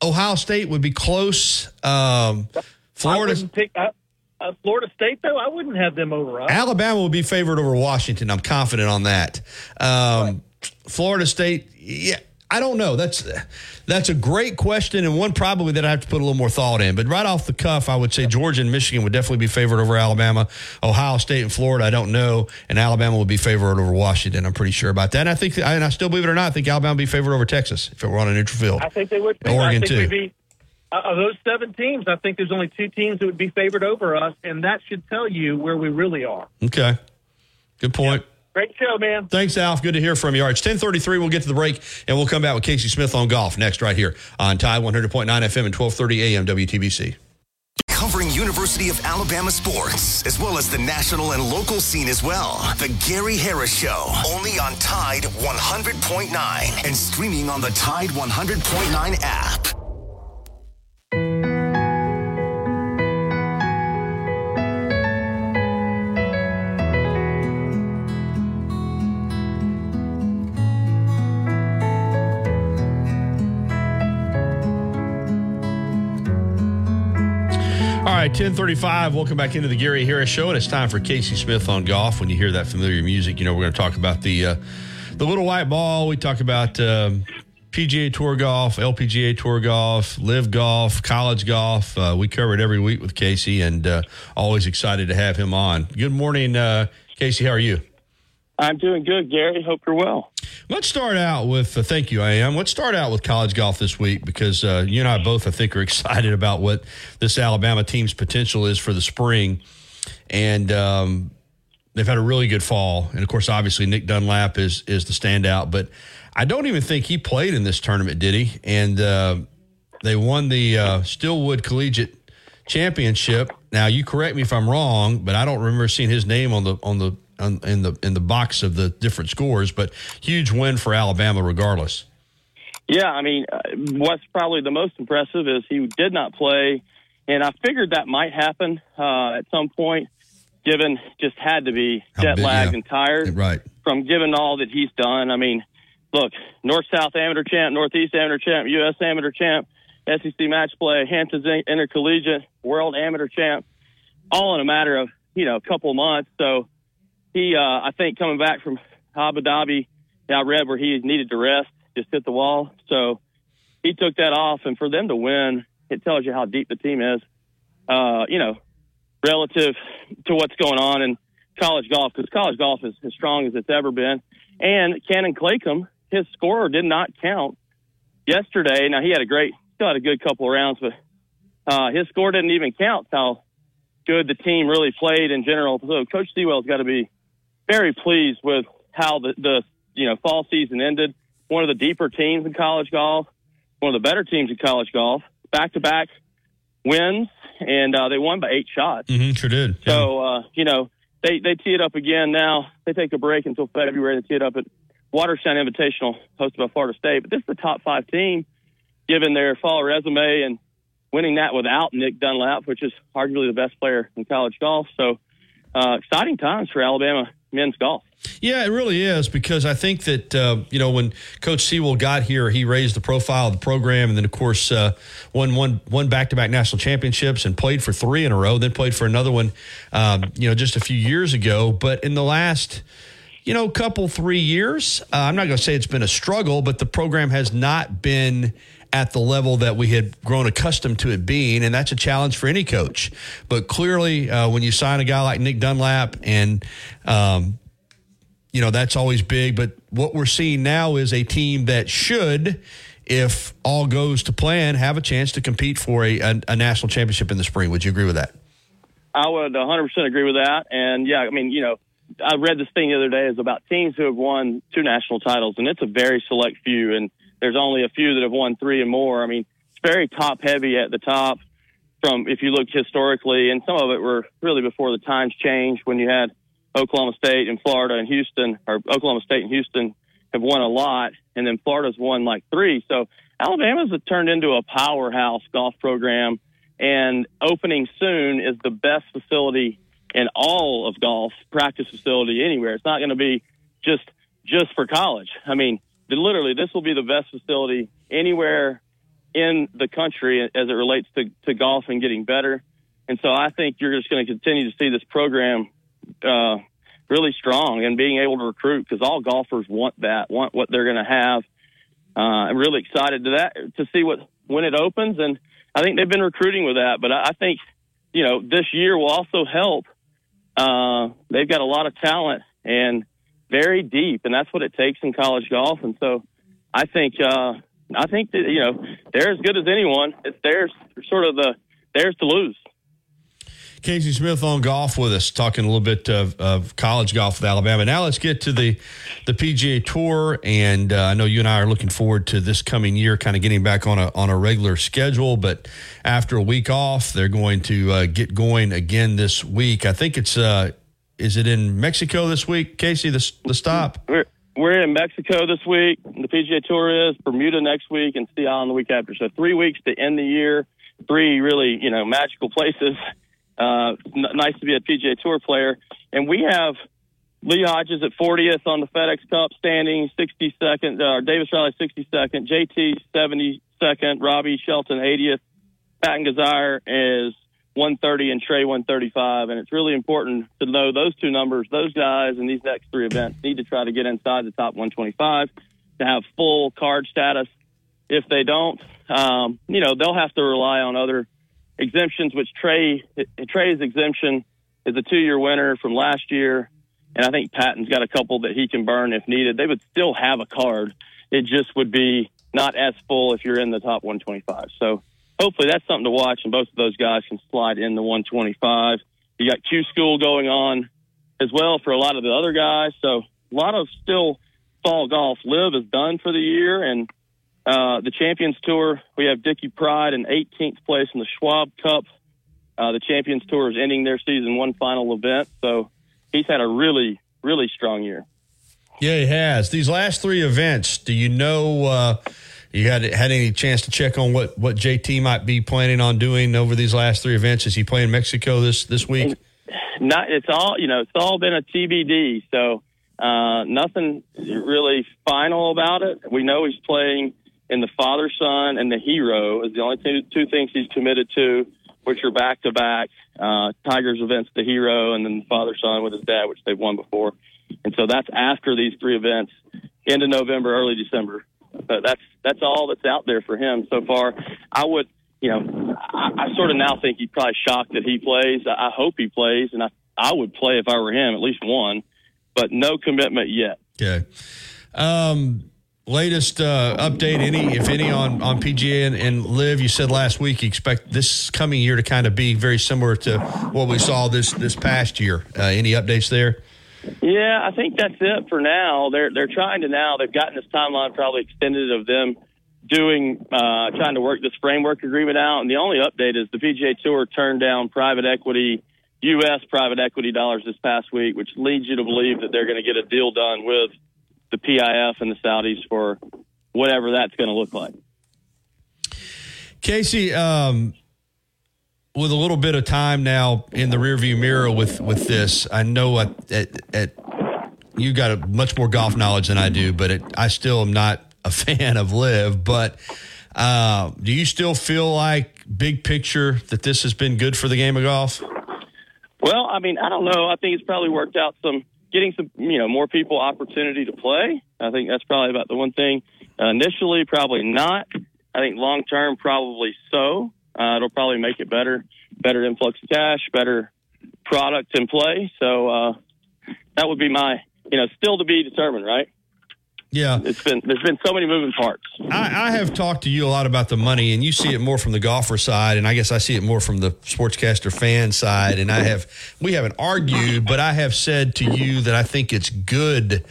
Ohio State would be close. Um, I Florida, wouldn't pick uh, Florida State though. I wouldn't have them over us. Alabama would be favored over Washington. I'm confident on that. Um, Florida State, yeah, I don't know. That's that's a great question and one probably that I have to put a little more thought in. But right off the cuff, I would say Georgia and Michigan would definitely be favored over Alabama. Ohio State and Florida, I don't know, and Alabama would be favored over Washington. I'm pretty sure about that. And I think, and I still believe it or not, I think Alabama would be favored over Texas if it were on a neutral field. I think they would. Oregon, I think too. Be, Uh, of those seven teams, I think there's only two teams that would be favored over us, and that should tell you where we really are. Okay, good point. Great show, man. Thanks, Alf. Good to hear from you. All right, it's 1033. We'll get to the break, and we'll come back with Casey Smith on golf next right here on Tide 100.9 FM and 1230 AM WTBC. Covering University of Alabama sports, as well as the national and local scene as well. The Gary Harris Show, only on Tide 100.9 and streaming on the Tide 100.9 app. 1035. Welcome back into the Gary Harris Show, and it's time for Casey Smith on golf. When you hear that familiar music, you know we're going to talk about the uh, the little white ball. We talk about um, PGA Tour golf, LPGA Tour golf, LIV golf, college golf. Uh, we cover it every week with Casey, and uh, always excited to have him on. Good morning, uh, Casey. How are you? I'm doing good, Gary. Hope you're well. Let's start out with uh, thank you, I am. Let's start out with college golf this week because uh, you and I both, I think, are excited about what this Alabama team's potential is for the spring, and um, they've had a really good fall. And of course, obviously, Nick Dunlap is is the standout, but I don't even think he played in this tournament, did he? And uh, they won the uh, Steelwood Collegiate Championship. Now, you correct me if I'm wrong, but I don't remember seeing his name on the on the on, in the in the box of the different scores. But huge win for Alabama, regardless. Yeah, I mean, uh, what's probably the most impressive is he did not play, and I figured that might happen uh, at some point, given just had to be jet lagged yeah. and tired Right. from given all that he's done. I mean, look, North South Amateur Champ, Northeast Amateur Champ, U.S. Amateur Champ, SEC Match Play, Hamptons Intercollegiate, World Amateur Champ, all in a matter of you know a couple of months. So he, uh, I think, coming back from Abu Dhabi, I read where he needed to rest, just hit the wall. So he took that off, and for them to win, it tells you how deep the team is. Uh, you know, relative to what's going on in college golf, because college golf is as strong as it's ever been. And Canon Claycomb, his score did not count yesterday. Now he had a great, still had a good couple of rounds, but uh, his score didn't even count. How good the team really played in general. So Coach Seawell's got to be very pleased with how the, the you know fall season ended. One of the deeper teams in college golf, one of the better teams in college golf, back to back wins, and uh, they won by eight shots. Mm-hmm, sure did. So uh, you know they they tee it up again now. They take a break until February. They tee it up at Watersound Invitational, hosted by Florida State. But this is the top five team, given their fall resume and winning that without Nick Dunlap, which is arguably the best player in college golf. So uh, exciting times for Alabama men's golf. Yeah, it really is because I think that uh, you know when Coach Seawell got here, he raised the profile of the program, and then of course uh, won one one back to back national championships and played for three in a row. Then played for another one, um, you know, just a few years ago. But in the last you know couple three years, uh, I'm not going to say it's been a struggle, but the program has not been at the level that we had grown accustomed to it being, and that's a challenge for any coach. But clearly, uh, when you sign a guy like Nick Dunlap and um, you know, that's always big. But what we're seeing now is a team that should, if all goes to plan, have a chance to compete for a, a, a national championship in the spring. Would you agree with that? I would 100% agree with that. And yeah, I mean, you know, I read this thing the other day is about teams who have won two national titles, and it's a very select few. And there's only a few that have won three and more. I mean, it's very top heavy at the top. From if you look historically, and some of it were really before the times changed when you had Oklahoma State and Florida and Houston, or Oklahoma State and Houston have won a lot, and then Florida's won like three. So Alabama's turned into a powerhouse golf program, and opening soon is the best facility in all of golf practice facility anywhere. It's not going to be just just for college. I mean, literally, this will be the best facility anywhere in the country as it relates to, to golf and getting better. And so I think you're just going to continue to see this program uh, really strong and being able to recruit because all golfers want that, want what they're going to have. Uh, I'm really excited to that to see what when it opens, and I think they've been recruiting with that. But I, I think you know this year will also help. Uh, they've got a lot of talent and very deep, and that's what it takes in college golf. And so I think uh, I think that you know they're as good as anyone. It's theirs, sort of the theirs to lose. Casey Smith on golf with us, talking a little bit of, of, college golf with Alabama. Now let's get to the the PGA Tour, and uh, I know you and I are looking forward to this coming year, kind of getting back on a on a regular schedule. But after a week off, they're going to uh, get going again this week. I think it's uh, is it in Mexico this week, Casey? The the stop. We're- we're in Mexico this week. The PGA Tour is Bermuda next week, and Sea Island the week after. So three weeks to end the year. Three really, you know, magical places uh, n- nice to be a PGA Tour player. And we have Lee Hodges at 40th on the FedEx Cup standing, 62nd. Uh, Davis Riley 62nd. JT 72nd. Robbie Shelton 80th. Patton Kizzire is 130 and Trey 135. And it's really important to know those two numbers. Those guys in these next three events need to try to get inside the top 125 to have full card status. If they don't, um, you know, they'll have to rely on other exemptions, which Trey Trey's exemption is a two year winner from last year, and I think Patton's got a couple that he can burn if needed. They would still have a card. It just would be not as full if you're in the top 125. So hopefully that's something to watch, and both of those guys can slide in the 125. You got Q School going on as well for a lot of the other guys. So a lot of still fall golf. LIV is done for the year, and uh, the Champions Tour, we have Dickie Pride in 18th place in the Schwab Cup. Uh, the Champions Tour is ending their season one final event, so he's had a really, really strong year. Yeah, he has. These last three events, do you know? Uh, you had had any chance to check on what what JT might be planning on doing over these last three events? Is he playing Mexico this this week? Not. It's all you know. It's all been a TBD. So uh, nothing really final about it. We know he's playing in the father son and the hero is the only two, two things he's committed to, which are back to back. Tigers events, the hero, and then the father son with his dad, which they've won before. And so that's after these three events, end of November, early December. But that's that's all that's out there for him so far. I would, you know, I, I sort of now think he's probably shocked that he plays. I, I hope he plays, and I I would play if I were him, at least one, but no commitment yet. Okay. Um, latest uh, update, any if any, on on PGA and, and LIV? You said last week you expect this coming year to kind of be very similar to what we saw this this past year. Uh, any updates there? Yeah, I think that's it for now. They're they're trying to now. They've gotten this timeline probably extended of them doing uh, trying to work this framework agreement out. And the only update is the PGA Tour turned down private equity U.S. private equity dollars this past week, which leads you to believe that they're going to get a deal done with the PIF and the Saudis for whatever that's going to look like. Casey, um, with a little bit of time now in the rearview mirror with with this, I know at, at, at you got a much more golf knowledge than I do, but it, I still am not a fan of LIV. But uh, do you still feel like big picture that this has been good for the game of golf? Well, I mean, I don't know. I think it's probably worked out some getting some, you know, more people opportunity to play. I think that's probably about the one thing. Uh, initially, probably not. I think long term, probably so. Uh, it'll probably make it better, better influx of cash, better product in play. So uh, that would be my, you know, still to be determined, right? Yeah, it's been there's been so many moving parts. I, I, have talked to you a lot about the money, and you see it more from the golfer side, and I guess I see it more from the sportscaster fan side. And I have we haven't argued, but I have said to you that I think it's good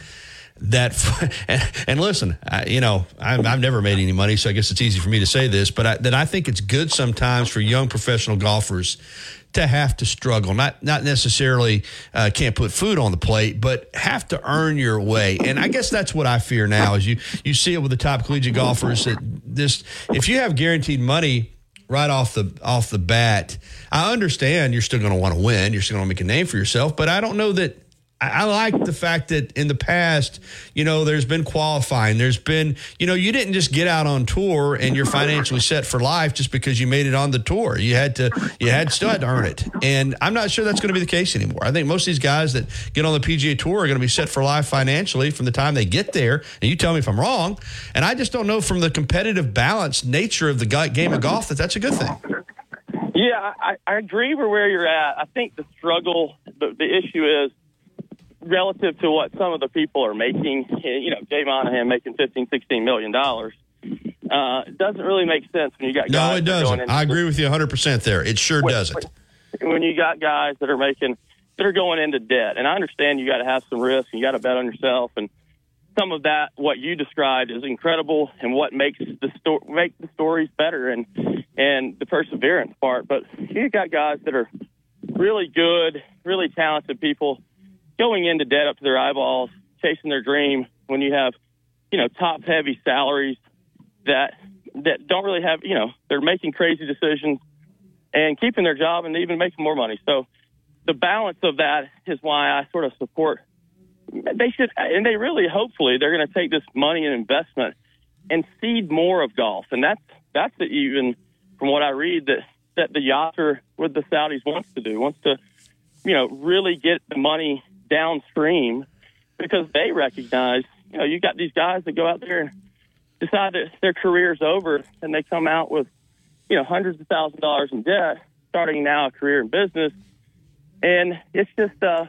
that and, and listen, I, you know, i have never made any money, so I guess it's easy for me to say this, but I, that I think it's good sometimes for young professional golfers to have to struggle, not not necessarily uh, can't put food on the plate, but have to earn your way. And I guess that's what I fear now. Is you you see it with the top collegiate golfers that this if you have guaranteed money right off the off the bat, I understand you're still going to want to win, you're still going to make a name for yourself, but I don't know that I like the fact that in the past, you know, there's been qualifying. There's been, you know, you didn't just get out on tour and you're financially set for life just because you made it on the tour. You had to, you had still had to earn it. And I'm not sure that's going to be the case anymore. I think most of these guys that get on the PGA Tour are going to be set for life financially from the time they get there. And you tell me if I'm wrong. And I just don't know from the competitive balance nature of the game of golf that that's a good thing. Yeah, I, I agree with where you're at. I think the struggle, the, the issue is relative to what some of the people are making, you know, Jay Monahan making 15, 16 million dollars. Uh, it doesn't really make sense when you got guys. no, it doesn't. I agree with you 100 percent there. It sure when, doesn't. When you got guys that are making that are going into debt, and I understand you got to have some risk, and you got to bet on yourself, and some of that what you described is incredible, and what makes the story make the stories better, and and the perseverance part. But you got guys that are really good, really talented people going into debt up to their eyeballs, chasing their dream when you have, you know, top heavy salaries that that don't really have, you know, they're making crazy decisions and keeping their job and even making more money. So the balance of that is why I sort of support they should and they really hopefully they're going to take this money and investment and seed more of golf. And that's that's the, even from what I read that that the yachter with the Saudis wants to do, wants to, you know, really get the money downstream because they recognize, you know, you got these guys that go out there and decide that their career's over and they come out with, you know, hundreds of thousands of dollars in debt, starting now a career in business. And it's just uh,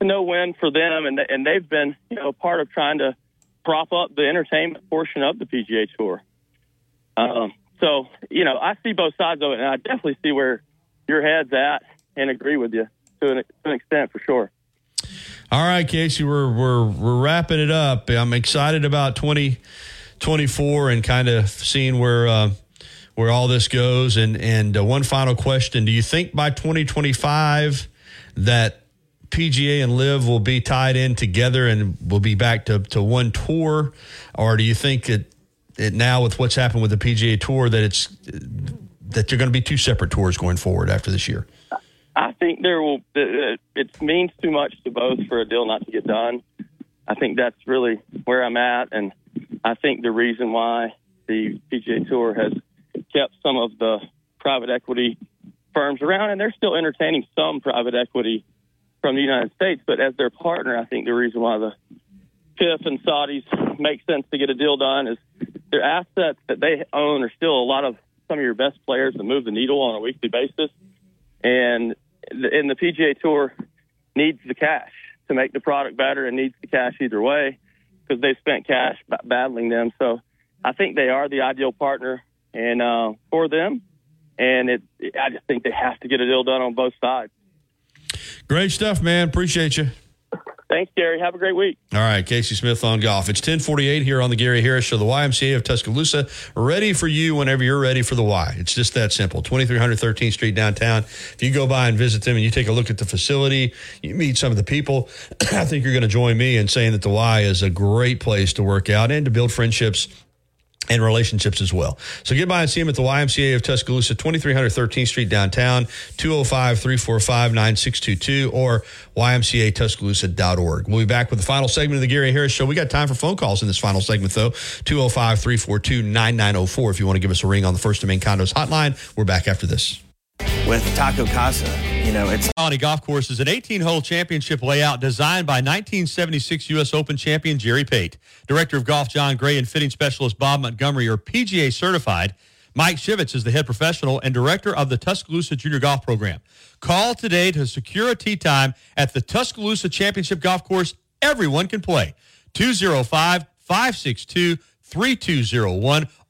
a no win for them. And, and they've been, you know, part of trying to prop up the entertainment portion of the PGA Tour. Um, so, you know, I see both sides of it, and I definitely see where your head's at and agree with you to an, to an extent for sure. All right, Casey, we're we're we're wrapping it up. I'm excited about 2024 and kind of seeing where uh, where all this goes. And and uh, one final question: Do you think by 2025 that PGA and LIV will be tied in together and will be back to, to one tour, or do you think that it now with what's happened with the PGA Tour that it's that they're going to be two separate tours going forward after this year? I think there will. It means too much to both for a deal not to get done. I think that's really where I'm at, and I think the reason why the PGA Tour has kept some of the private equity firms around, and they're still entertaining some private equity from the United States, but as their partner, I think the reason why the PIF and Saudis make sense to get a deal done is their assets that they own are still a lot of some of your best players that move the needle on a weekly basis. And and the PGA Tour needs the cash to make the product better and needs the cash either way because they've spent cash battling them. So I think they are the ideal partner and uh, for them. And it, I just think they have to get a deal done on both sides. Great stuff, man. Appreciate you. Thanks, Gary. Have a great week. All right, Casey Smith on golf. It's 1048 here on the Gary Harris Show, the YMCA of Tuscaloosa. Ready for you whenever you're ready for the Y. It's just that simple. 2300 13th Street downtown. If you go by and visit them and you take a look at the facility, you meet some of the people, I think you're going to join me in saying that the Y is a great place to work out and to build friendships and relationships as well. So get by and see them at the YMCA of Tuscaloosa, 2300 13th Street downtown, 205 345 9622 or ymcatuscaloosa.org. We'll be back with the final segment of the Gary Harris Show. We got time for phone calls in this final segment, though. 205 342 9904 if you want to give us a ring on the First and Main Condos hotline. We're back after this. With Taco Casa, you know, it's Colony Golf Course is an 18-hole championship layout designed by 1976 U.S. Open champion Jerry Pate. Director of Golf John Gray and fitting specialist Bob Montgomery are PGA certified. Mike Shivitz is the head professional and director of the Tuscaloosa Junior Golf Program. Call today to secure a tee time at the Tuscaloosa Championship Golf Course. Everyone can play. 205 562 3201.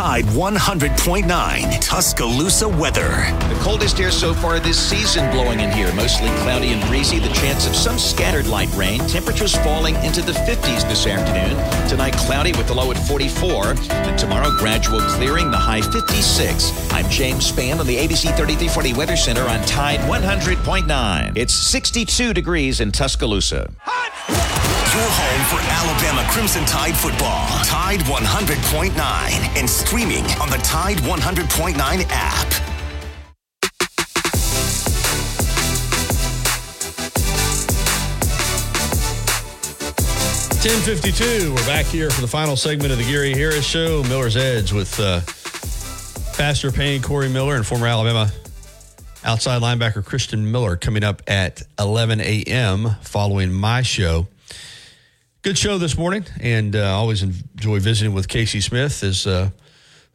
Tide 100.9 Tuscaloosa weather. The coldest air so far this season blowing in here. Mostly cloudy and breezy. The chance of some scattered light rain. Temperatures falling into the 50s this afternoon. Tonight, cloudy with the low at 44. And tomorrow, gradual clearing, the high 56. I'm James Spann on the ABC 3340 Weather Center on Tide 100.9. It's 62 degrees in Tuscaloosa. Your home for Alabama Crimson Tide football. Tide 100.9 and streaming on the Tide 100.9 app. Ten fifty two. We're back here for the final segment of the Gary Harris Show. Miller's Edge with uh, Pastor Payne, Corey Miller, and former Alabama outside linebacker Christian Miller coming up at 11 a.m. following my show. Good show this morning, and uh, always enjoy visiting with Casey Smith as uh,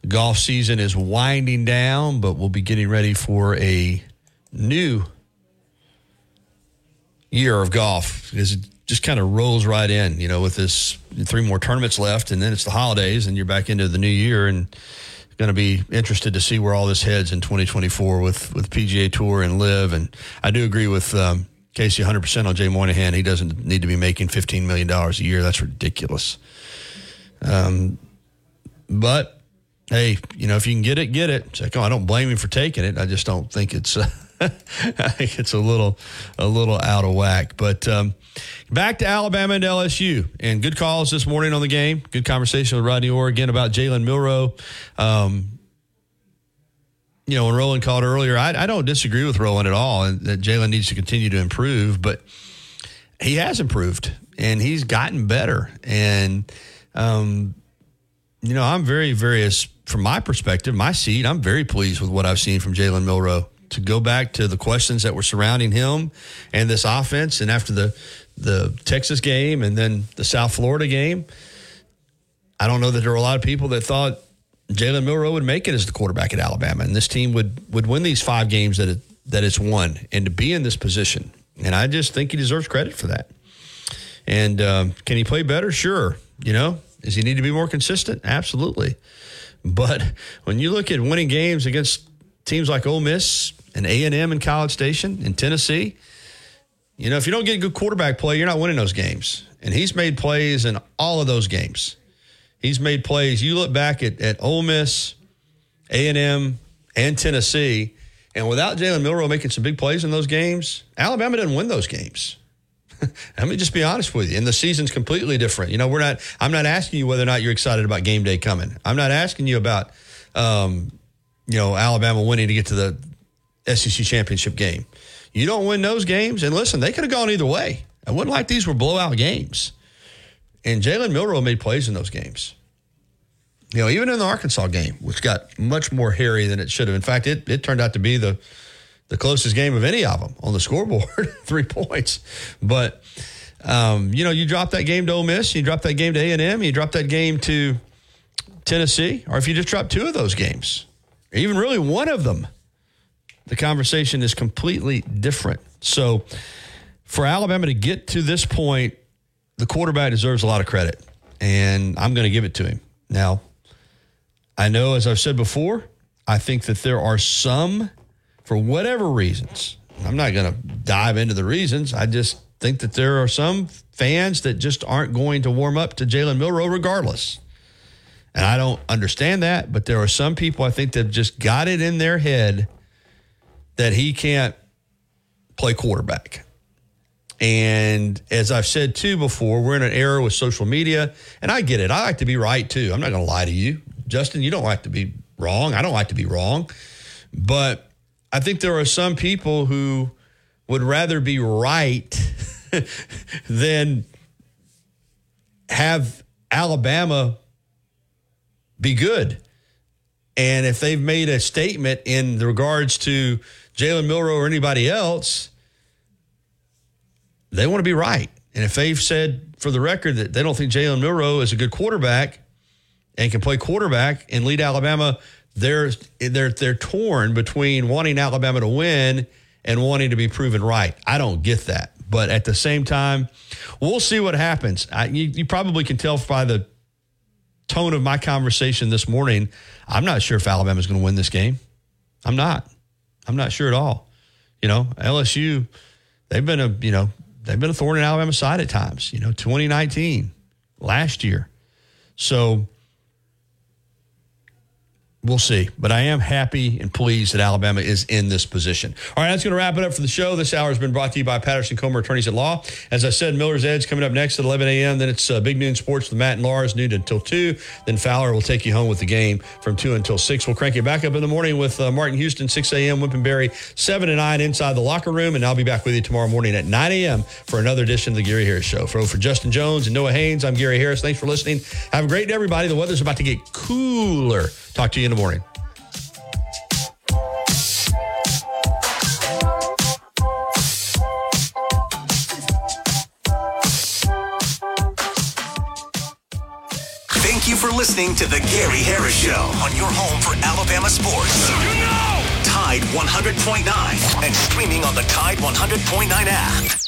golf season is winding down, but we'll be getting ready for a new year of golf because it just kind of rolls right in, you know, with this three more tournaments left, and then it's the holidays, and you're back into the new year, and going to be interested to see where all this heads in 2024 with with PGA Tour and LIV. And I do agree with um, Casey 100 percent on Jay Monahan. He doesn't need to be making 15 million dollars a year. That's ridiculous. Um, but hey, you know, if you can get it, get it. It's like, oh, I don't blame him for taking it. I just don't think it's. Uh, I think it's a little, a little out of whack. But um, back to Alabama and LSU, and good calls this morning on the game. Good conversation with Rodney Orr again about Jalen Milroe. Um, you know, when Roland called earlier, I, I don't disagree with Roland at all, and that Jalen needs to continue to improve. But he has improved, and he's gotten better. And um, you know, I'm very, very, from my perspective, my seat, I'm very pleased with what I've seen from Jalen Milroe to go back to the questions that were surrounding him and this offense. And after the the Texas game and then the South Florida game, I don't know that there were a lot of people that thought Jalen Milroe would make it as the quarterback at Alabama, and this team would would win these five games that it, that it's won, and to be in this position. And I just think he deserves credit for that. And um, can he play better? Sure. You know, does he need to be more consistent? Absolutely. But when you look at winning games against teams like Ole Miss and A and College Station in Tennessee, you know, if you don't get good quarterback play, you're not winning those games. And he's made plays in all of those games. He's made plays. You look back at, at Ole Miss, A and Tennessee, and without Jalen Milroe making some big plays in those games, Alabama didn't win those games. Let me just be honest with you. And the season's completely different. You know, we're not. I'm not asking you whether or not you're excited about game day coming. I'm not asking you about, um, you know, Alabama winning to get to the SEC championship game. You don't win those games, and listen, they could have gone either way. I wouldn't like these were blowout games. And Jalen Milroe made plays in those games. You know, even in the Arkansas game, which got much more hairy than it should have. In fact, it, it turned out to be the the closest game of any of them on the scoreboard, three points. But Um, you know, you drop that game to Ole Miss, you drop that game to A and M, you drop that game to Tennessee, or if you just drop two of those games, or even really one of them, the conversation is completely different. So, for Alabama to get to this point, the quarterback deserves a lot of credit, and I'm going to give it to him. Now, I know, as I've said before, I think that there are some, for whatever reasons, I'm not going to dive into the reasons. I just think that there are some fans that just aren't going to warm up to Jalen Milroe regardless. And I don't understand that, but there are some people I think that have just got it in their head that he can't play quarterback. And as I've said too before, we're in an era with social media, and I get it. I like to be right too. I'm not going to lie to you. Justin, you don't like to be wrong. I don't like to be wrong. But I think there are some people who would rather be right than have Alabama be good. And if they've made a statement in regards to Jalen Milroe or anybody else, they want to be right. And if they've said for the record that they don't think Jalen Milroe is a good quarterback and can play quarterback and lead Alabama, they're they're they're torn between wanting Alabama to win and wanting to be proven right. I don't get that. But at the same time, we'll see what happens. I, you, you probably can tell by the tone of my conversation this morning. I'm not sure if Alabama's going to win this game. I'm not. I'm not sure at all. You know, LSU, they've been a you know they've been a thorn in Alabama's side at times. You know, 2019, last year. So We'll see. But I am happy and pleased that Alabama is in this position. All right, that's going to wrap it up for the show. This hour has been brought to you by Patterson Comer Attorneys at Law. As I said, Miller's Edge coming up next at 11 a.m. Then it's uh, Big Noon Sports with Matt and Lars, noon until 2. Then Fowler will take you home with the game from 2 until 6. We'll crank it back up in the morning with uh, Martin Houston, 6 a.m., Whippenberry, 7 to 9 inside the locker room. And I'll be back with you tomorrow morning at 9 a.m. for another edition of the Gary Harris Show. For, for Justin Jones and Noah Haynes, I'm Gary Harris. Thanks for listening. Have a great day, everybody. The weather's about to get cooler. Talk to you in the morning. Thank you for listening to The Gary Harris Show on your home for Alabama sports. Tide 100.9 and streaming on the Tide 100.9 app.